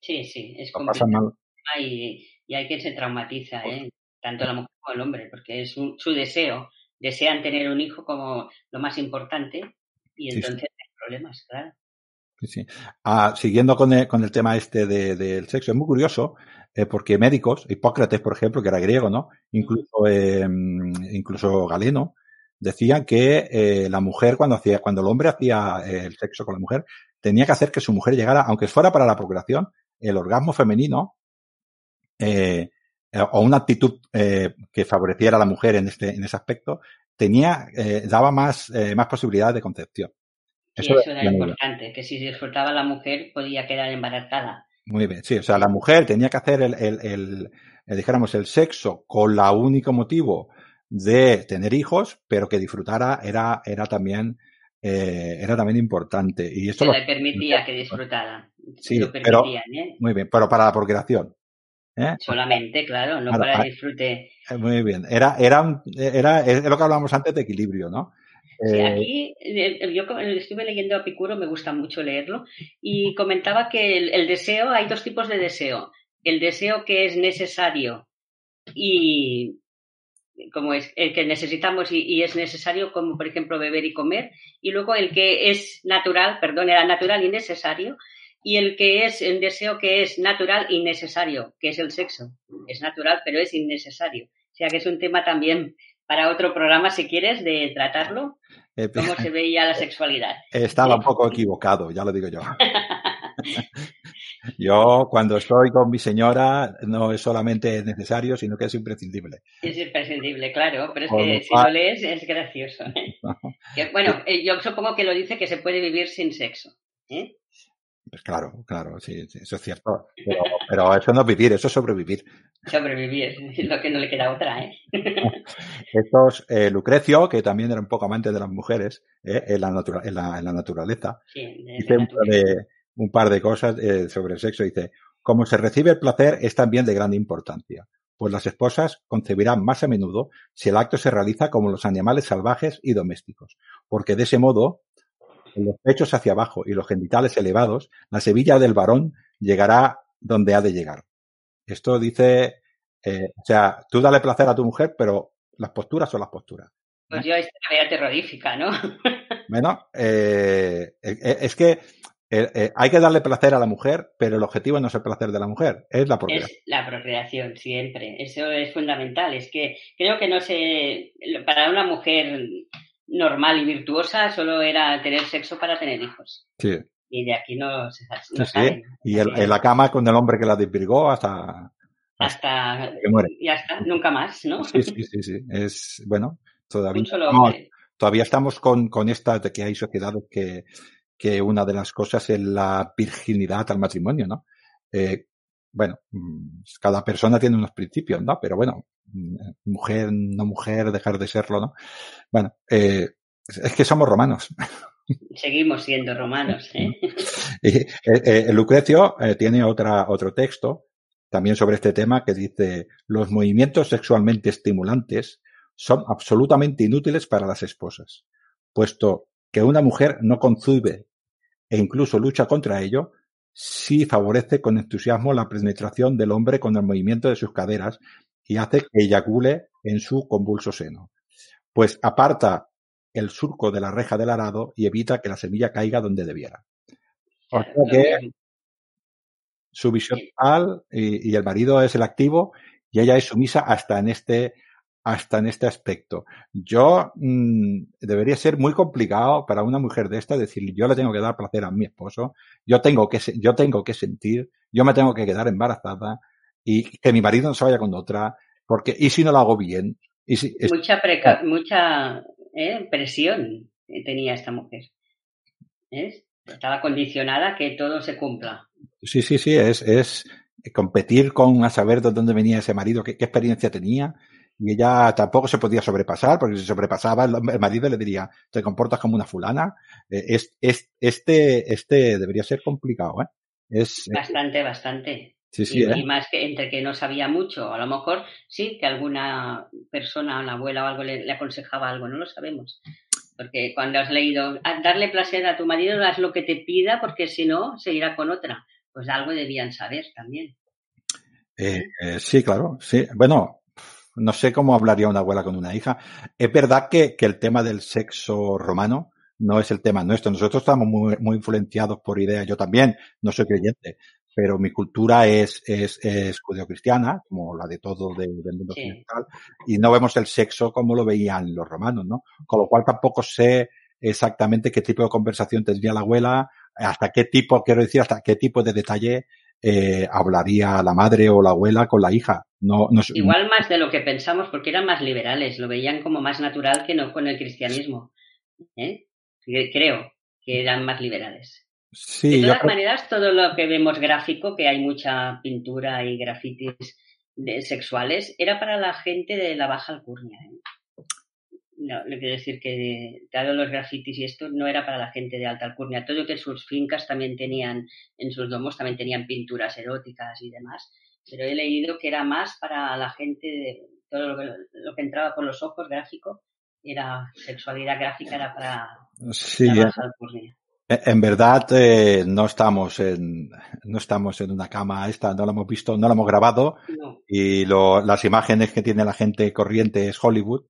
Sí, sí, es complicado. Y, y hay quien se traumatiza, ¿eh? Tanto la mujer como el hombre, porque es un, su deseo. Desean tener un hijo como lo más importante y entonces sí, sí. hay problemas, claro. Sí, sí. Ah, siguiendo con el, con el, tema este del de, sexo, es muy curioso eh, porque médicos, Hipócrates, por ejemplo, que era griego, ¿no? Incluso, eh, incluso Galeno, decían que eh, la mujer cuando hacía, cuando el hombre hacía el sexo con la mujer, tenía que hacer que su mujer llegara, aunque fuera para la procreación, el orgasmo femenino eh, o una actitud eh, que favoreciera a la mujer en este en ese aspecto tenía eh, daba más más posibilidades de concepción. Sí, eso, eso era importante, que si disfrutaba la mujer podía quedar embarazada. Muy bien, sí, o sea, la mujer tenía que hacer el, el, el, el dijéramos, el sexo con la único motivo de tener hijos, pero que disfrutara era, era también, eh, era también importante. Y esto Se lo, le permitía que disfrutara. Sí, lo pero, ¿eh? muy bien, pero para la procreación. ¿Eh? Solamente, claro, no para, para el disfrute. Muy bien, era, era, era, es lo que hablábamos antes de equilibrio, ¿no? Sí, aquí yo estuve leyendo a Picuro, me gusta mucho leerlo, y comentaba que el, el, deseo, hay dos tipos de deseo. El deseo que es necesario y, como es el que necesitamos y, es necesario, como por ejemplo beber y comer, y luego el que es natural, perdón, era natural y necesario, y el que es el deseo que es natural y necesario, que es el sexo. Es natural, pero es innecesario. O sea que es un tema también para otro programa, si quieres, de tratarlo, eh, cómo se veía la sexualidad. Estaba un poco equivocado, ya lo digo yo. Yo, cuando estoy con mi señora, no es solamente necesario, sino que es imprescindible. Es imprescindible, claro, pero es que si lo lees es gracioso. ¿eh? bueno, eh, yo supongo que lo dice que se puede vivir sin sexo. ¿eh? Pues claro, claro, sí, eso es cierto. Pero, eso no es vivir, eso es sobrevivir. Sobrevivir, es lo que no le queda otra, ¿eh? Estos, eh, Lucrecio, que también era un poco amante de las mujeres ¿eh? en, la en, la, en, la naturaleza, sí, dice un par de, cosas eh, sobre el sexo. Dice, como se recibe el placer es también de gran importancia, pues las esposas concebirán más a menudo si el acto se realiza como los animales salvajes y domésticos, porque de ese modo los pechos hacia abajo y los genitales elevados, la sevilla del varón llegará donde ha de llegar. Esto dice, eh, o sea, tú dale placer a tu mujer, pero las posturas son las posturas. Pues yo esta la terrorífica, ¿no? bueno, eh, eh, es que hay que darle placer a la mujer, pero el objetivo no es el placer de la mujer, es la procreación. Es la procreación, siempre. Eso es fundamental. Es que creo que no sé, para una mujer normal y virtuosa solo era tener sexo para tener hijos. Sí. Y de aquí no se Y en la cama con el hombre que la desvirgó hasta... Hasta, que muere. Y hasta nunca más, ¿no? Sí, sí, sí, sí. Es, bueno, todavía, todavía estamos con, con esta de que hay sociedades que, que una de las cosas es la virginidad al matrimonio, ¿no? Eh, bueno, mm, cada persona tiene unos principios, ¿no? Pero bueno, mm, mujer, no mujer, dejar de serlo, ¿no? Bueno, eh, es que somos romanos. Seguimos siendo romanos. ¿eh? eh, eh Lucrecio tiene otra, otro texto también sobre este tema que dice, los movimientos sexualmente estimulantes son absolutamente inútiles para las esposas, puesto que una mujer no concibe e incluso lucha contra ello, sí favorece con entusiasmo la penetración del hombre con el movimiento de sus caderas y hace que eyacule en su convulso seno. Pues aparta el surco de la reja del arado y evita que la semilla caiga donde debiera. O sea que su visión tal y, y, el marido es el activo y ella es sumisa hasta en este hasta en este aspecto. Yo mmm, debería ser muy complicado para una mujer de esta decir yo le tengo que dar placer a mi esposo, yo tengo que yo tengo que sentir, yo me tengo que quedar embarazada y que mi marido no se vaya con otra, porque y si no lo hago bien, y si, mucha preca mucha eh, presión tenía esta mujer. ¿Es? Estaba condicionada a que todo se cumpla. Sí, sí, sí, es, es competir con a saber de dónde venía ese marido, qué, qué experiencia tenía, y ella tampoco se podía sobrepasar, porque si se sobrepasaba el marido le diría, te comportas como una fulana. Eh, es, es, este, este debería ser complicado, ¿eh? Es, bastante, bastante. Sí, sí, y, ¿eh? más que entre que no sabía mucho, a lo mejor sí que alguna persona, una abuela o algo le, le aconsejaba algo, no lo sabemos. Porque cuando has leído, darle placer a tu marido, haz lo que te pida, porque si no, se irá con otra. Pues algo debían saber también. Eh, eh, sí, claro, sí. Bueno, no sé cómo hablaría una abuela con una hija. Es verdad que, que el tema del sexo romano no es el tema nuestro. Nosotros estamos muy, muy influenciados por ideas. Yo también no soy creyente, pero mi cultura es, es, es judeocristiana, como la de todo de, del mundo occidental, y no vemos el sexo como lo veían los romanos, ¿no? Con lo cual tampoco sé exactamente qué tipo de conversación tendría la abuela, hasta qué tipo, quiero decir, hasta qué tipo de detalle eh, hablaría la madre o la abuela con la hija. No, no, Igual más de lo que pensamos, porque eran más liberales, lo veían como más natural que no con el cristianismo. ¿eh? Creo que eran más liberales. Sí, de todas maneras, todo lo que vemos gráfico, que hay mucha pintura y grafitis sexuales, era para la gente de la baja alcurnia. ¿eh? No, le quiero decir que dado los grafitis y esto no era para la gente de alta alcurnia. Todo que sus fincas también tenían, en sus domos también tenían pinturas eróticas y demás. Pero he leído que era más para la gente, de, todo lo que, lo que entraba por los ojos gráfico, era sexualidad gráfica, era para sí, la baja alcurnia. En verdad, eh, no estamos en, no estamos en una cama esta, no lo hemos visto, no lo hemos grabado. Y lo, las imágenes que tiene la gente corriente es Hollywood.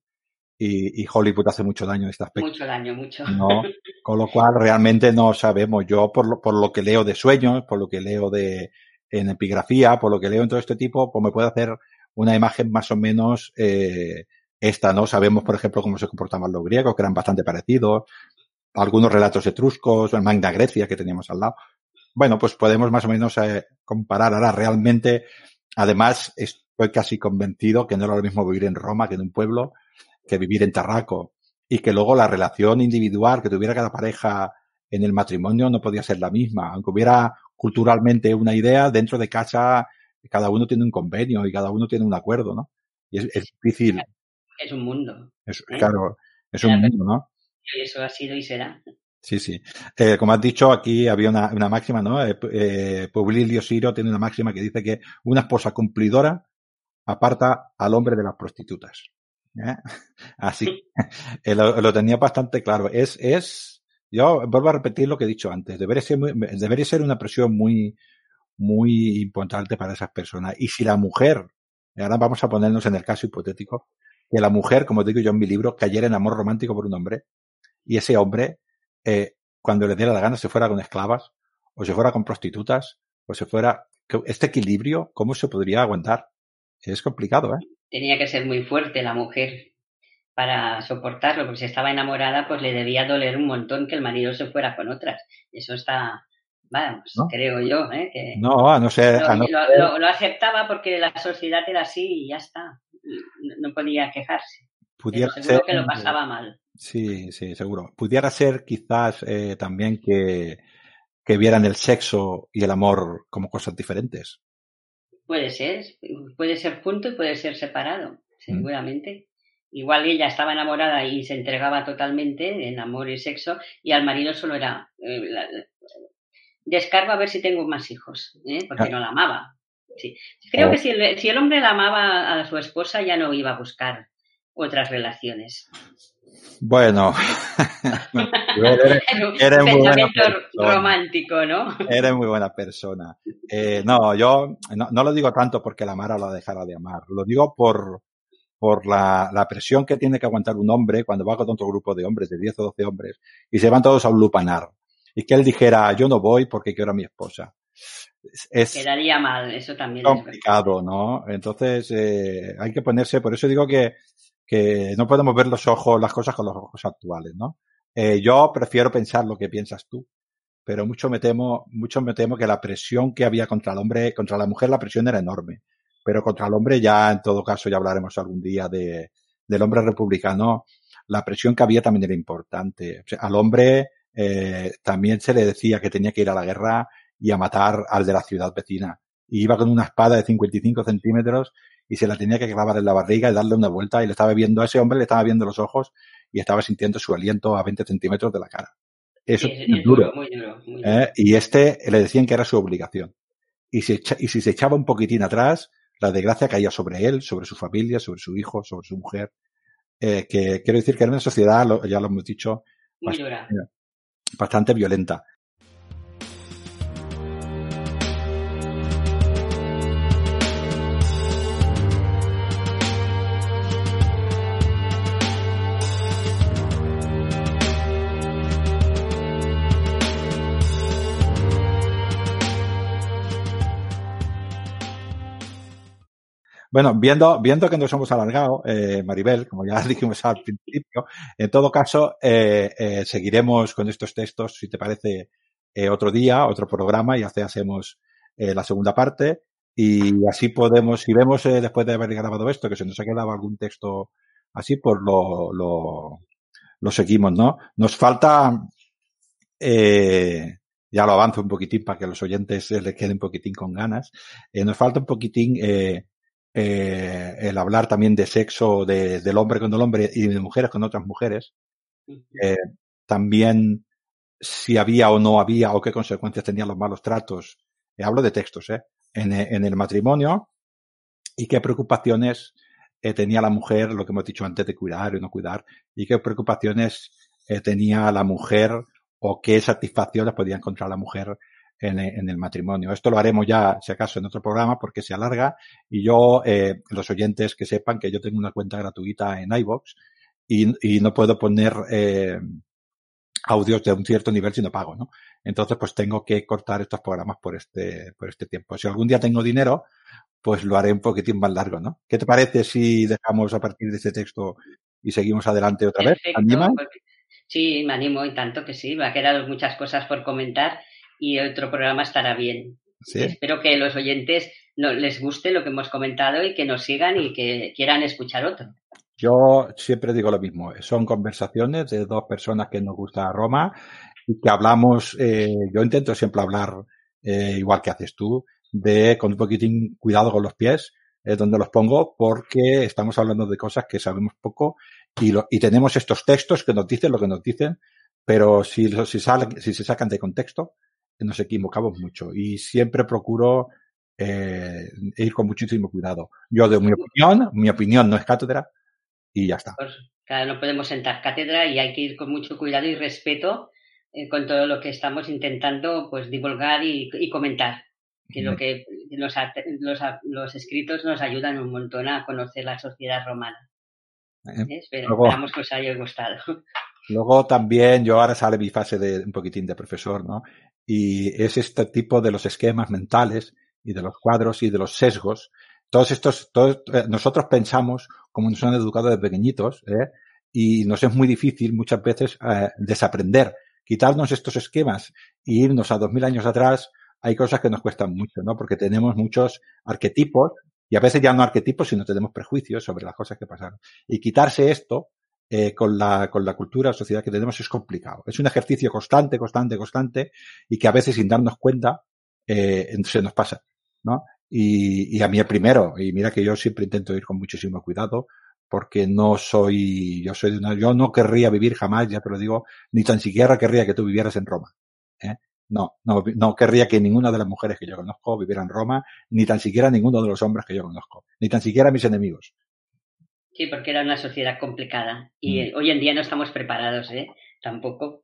Y, y, Hollywood hace mucho daño en este aspecto. Mucho daño, mucho. ¿no? Con lo cual, realmente no sabemos. Yo, por lo, por lo que leo de sueños, por lo que leo de, en epigrafía, por lo que leo en todo este tipo, pues me puede hacer una imagen más o menos, eh, esta, ¿no? Sabemos, por ejemplo, cómo se comportaban los griegos, que eran bastante parecidos algunos relatos etruscos, el Magna Grecia que teníamos al lado. Bueno, pues podemos más o menos eh, comparar. Ahora, realmente, además, estoy casi convencido que no era lo mismo vivir en Roma que en un pueblo, que vivir en Tarraco. Y que luego la relación individual que tuviera cada pareja en el matrimonio no podía ser la misma. Aunque hubiera culturalmente una idea, dentro de casa cada uno tiene un convenio y cada uno tiene un acuerdo, ¿no? Y es, difícil. Es un mundo. Es, ¿eh? Claro, es un mundo, ¿no? Y eso ha sido y será. Sí, sí. Eh, como has dicho, aquí había una, una máxima, ¿no? Eh, eh, Publilio Ciro tiene una máxima que dice que una esposa cumplidora aparta al hombre de las prostitutas. ¿Eh? Así, eh, lo, lo, tenía bastante claro. Es, es, yo vuelvo a repetir lo que he dicho antes, debería ser, debería ser una presión muy, muy importante para esas personas. Y si la mujer, ahora vamos a ponernos en el caso hipotético, que la mujer, como digo yo en mi libro, cayera en amor romántico por un hombre, y ese hombre, eh, cuando le diera la gana, se fuera con esclavas, o se fuera con prostitutas, o se fuera. Este equilibrio, ¿cómo se podría aguantar? Es complicado, ¿eh? Tenía que ser muy fuerte la mujer para soportarlo, porque si estaba enamorada, pues le debía doler un montón que el marido se fuera con otras. Eso está, vamos, ¿No? creo yo, ¿eh? Que no, a no ser. Lo, a no lo, lo, lo, aceptaba porque la sociedad era así y ya está. No, no podía quejarse. Pudiera Pero seguro ser, que lo pasaba mal. Sí, sí, seguro. Pudiera ser quizás eh, también que, que vieran el sexo y el amor como cosas diferentes. Puede ser, puede ser junto y puede ser separado, seguramente. Mm. Igual ella estaba enamorada y se entregaba totalmente en amor y sexo, y al marido solo era eh, la, descargo a ver si tengo más hijos, ¿eh? porque ah. no la amaba. Sí. Creo oh. que si el, si el hombre la amaba a su esposa ya no iba a buscar otras relaciones. Bueno, eres, muy buena persona. romántico, ¿no? Eres muy buena persona. Eh, no, yo no, no, lo digo tanto porque la amara o la dejara de amar. Lo digo por, por la, la, presión que tiene que aguantar un hombre cuando va con otro grupo de hombres, de 10 o 12 hombres, y se van todos a un lupanar. Y que él dijera, yo no voy porque quiero a mi esposa. Es Quedaría mal, eso también complicado, es ¿no? Entonces, eh, hay que ponerse, por eso digo que que no podemos ver los ojos, las cosas con los ojos actuales, ¿no? Eh, yo prefiero pensar lo que piensas tú, pero mucho me temo, mucho me temo que la presión que había contra el hombre, contra la mujer la presión era enorme, pero contra el hombre ya en todo caso ya hablaremos algún día de, del hombre republicano, la presión que había también era importante. O sea, al hombre eh, también se le decía que tenía que ir a la guerra y a matar al de la ciudad vecina. Y iba con una espada de 55 centímetros y se la tenía que clavar en la barriga y darle una vuelta y le estaba viendo a ese hombre, le estaba viendo los ojos y estaba sintiendo su aliento a 20 centímetros de la cara. Eso sí, es, es duro, muy duro, muy duro. ¿Eh? Y este le decían que era su obligación. Y si, y si se echaba un poquitín atrás, la desgracia caía sobre él, sobre su familia, sobre su hijo, sobre su mujer. Eh, que quiero decir que era una sociedad, lo, ya lo hemos dicho, muy bastante, bastante violenta. Bueno, viendo, viendo que nos hemos alargado, eh, Maribel, como ya dijimos al principio, en todo caso, eh, eh, seguiremos con estos textos, si te parece, eh, otro día, otro programa, y así hacemos eh, la segunda parte. Y así podemos, si vemos después de haber grabado esto, que se nos ha quedado algún texto así, pues lo, lo, lo seguimos, ¿no? Nos falta, ya lo avanzo un poquitín para que los oyentes les queden un poquitín con ganas. nos falta un poquitín eh, el hablar también de sexo de, del hombre con el hombre y de mujeres con otras mujeres. Eh, también si había o no había o qué consecuencias tenían los malos tratos. Eh, hablo de textos, ¿eh? En, en, el matrimonio y qué preocupaciones tenía la mujer, lo que hemos dicho antes de cuidar y no cuidar, y qué preocupaciones tenía la mujer o qué satisfacciones podía encontrar la mujer en, el matrimonio. Esto lo haremos ya, si acaso, en otro programa porque se alarga y yo, eh, los oyentes que sepan que yo tengo una cuenta gratuita en iVoox y, y no puedo poner eh, audios de un cierto nivel si no pago, ¿no? Entonces, pues tengo que cortar estos programas por este, por este tiempo. Si algún día tengo dinero, pues lo haré un poquitín más largo, ¿no? ¿Qué te parece si dejamos a partir de este texto y seguimos adelante otra vez? Sí, me animo y tanto que sí. Me ha quedado muchas cosas por comentar y otro programa estará bien. Espero que los oyentes no, les guste lo que hemos comentado y que nos sigan y que quieran escuchar otro. Yo siempre digo lo mismo, son conversaciones de dos personas que nos gusta Roma y que hablamos, eh, yo intento siempre hablar eh, igual que haces tú, de con un poquitín cuidado con los pies, es donde los pongo, porque estamos hablando de cosas que sabemos poco y, lo, y tenemos estos textos que nos dicen lo que nos dicen, pero si, si, si se sacan de contexto, nos equivocamos mucho y siempre procuro eh, ir con muchísimo cuidado. Yo de mi opinión, mi opinión no es cátedra y ya está. Claro, no podemos sentar cátedra y hay que ir con mucho cuidado y respeto eh, con todo lo que estamos intentando pues divulgar y, comentar. Que lo que los, los, los, escritos nos ayudan un montón a conocer la sociedad romana. Eh, esperamos que os haya gustado. Luego también, yo ahora sale mi fase de un poquitín de profesor, ¿no? Y es este tipo de los esquemas mentales y de los cuadros y de los sesgos. Todos estos, todos, eh, nosotros pensamos como nos han educado de pequeñitos, ¿eh? Y nos es muy difícil muchas veces eh, desaprender, quitarnos estos esquemas e irnos a dos mil años atrás. Hay cosas que nos cuestan mucho, ¿no? Porque tenemos muchos arquetipos y a veces ya no arquetipos, sino tenemos prejuicios sobre las cosas que pasaron. Y quitarse esto eh, con, la, con la cultura o sociedad que tenemos es complicado. Es un ejercicio constante, constante, constante y que a veces sin darnos cuenta eh, se nos pasa, ¿no? Y, y a mí el primero, y mira que yo siempre intento ir con muchísimo cuidado porque no soy, yo soy de una, yo no querría vivir jamás, ya te lo digo, ni tan siquiera querría que tú vivieras en Roma. ¿eh? No, no, no querría que ninguna de las mujeres que yo conozco viviera en Roma, ni tan siquiera ninguno de los hombres que yo conozco, ni tan siquiera mis enemigos. Sí, porque era una sociedad complicada y mm. hoy en día no estamos preparados, ¿eh? Tampoco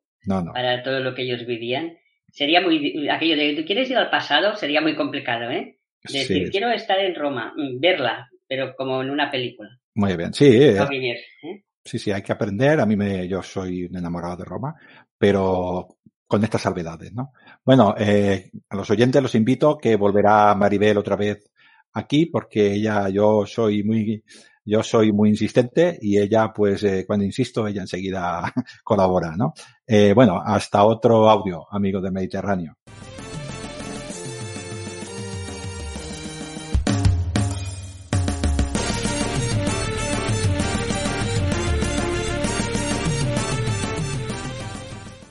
para todo lo que ellos vivían. Sería muy aquello de tú quieres ir al pasado sería muy complicado, ¿eh? Decir quiero estar en Roma, mm, verla, pero como en una película. Muy bien, sí. Eh. ¿eh? Sí, sí, hay que aprender. A mí me, yo soy un enamorado de Roma, pero con estas salvedades, ¿no? Bueno, eh, a los oyentes los invito que volverá Maribel otra vez aquí porque ella, yo soy muy yo soy muy insistente y ella, pues, eh, cuando insisto, ella enseguida colabora, ¿no? Eh, bueno, hasta otro audio, amigo del Mediterráneo.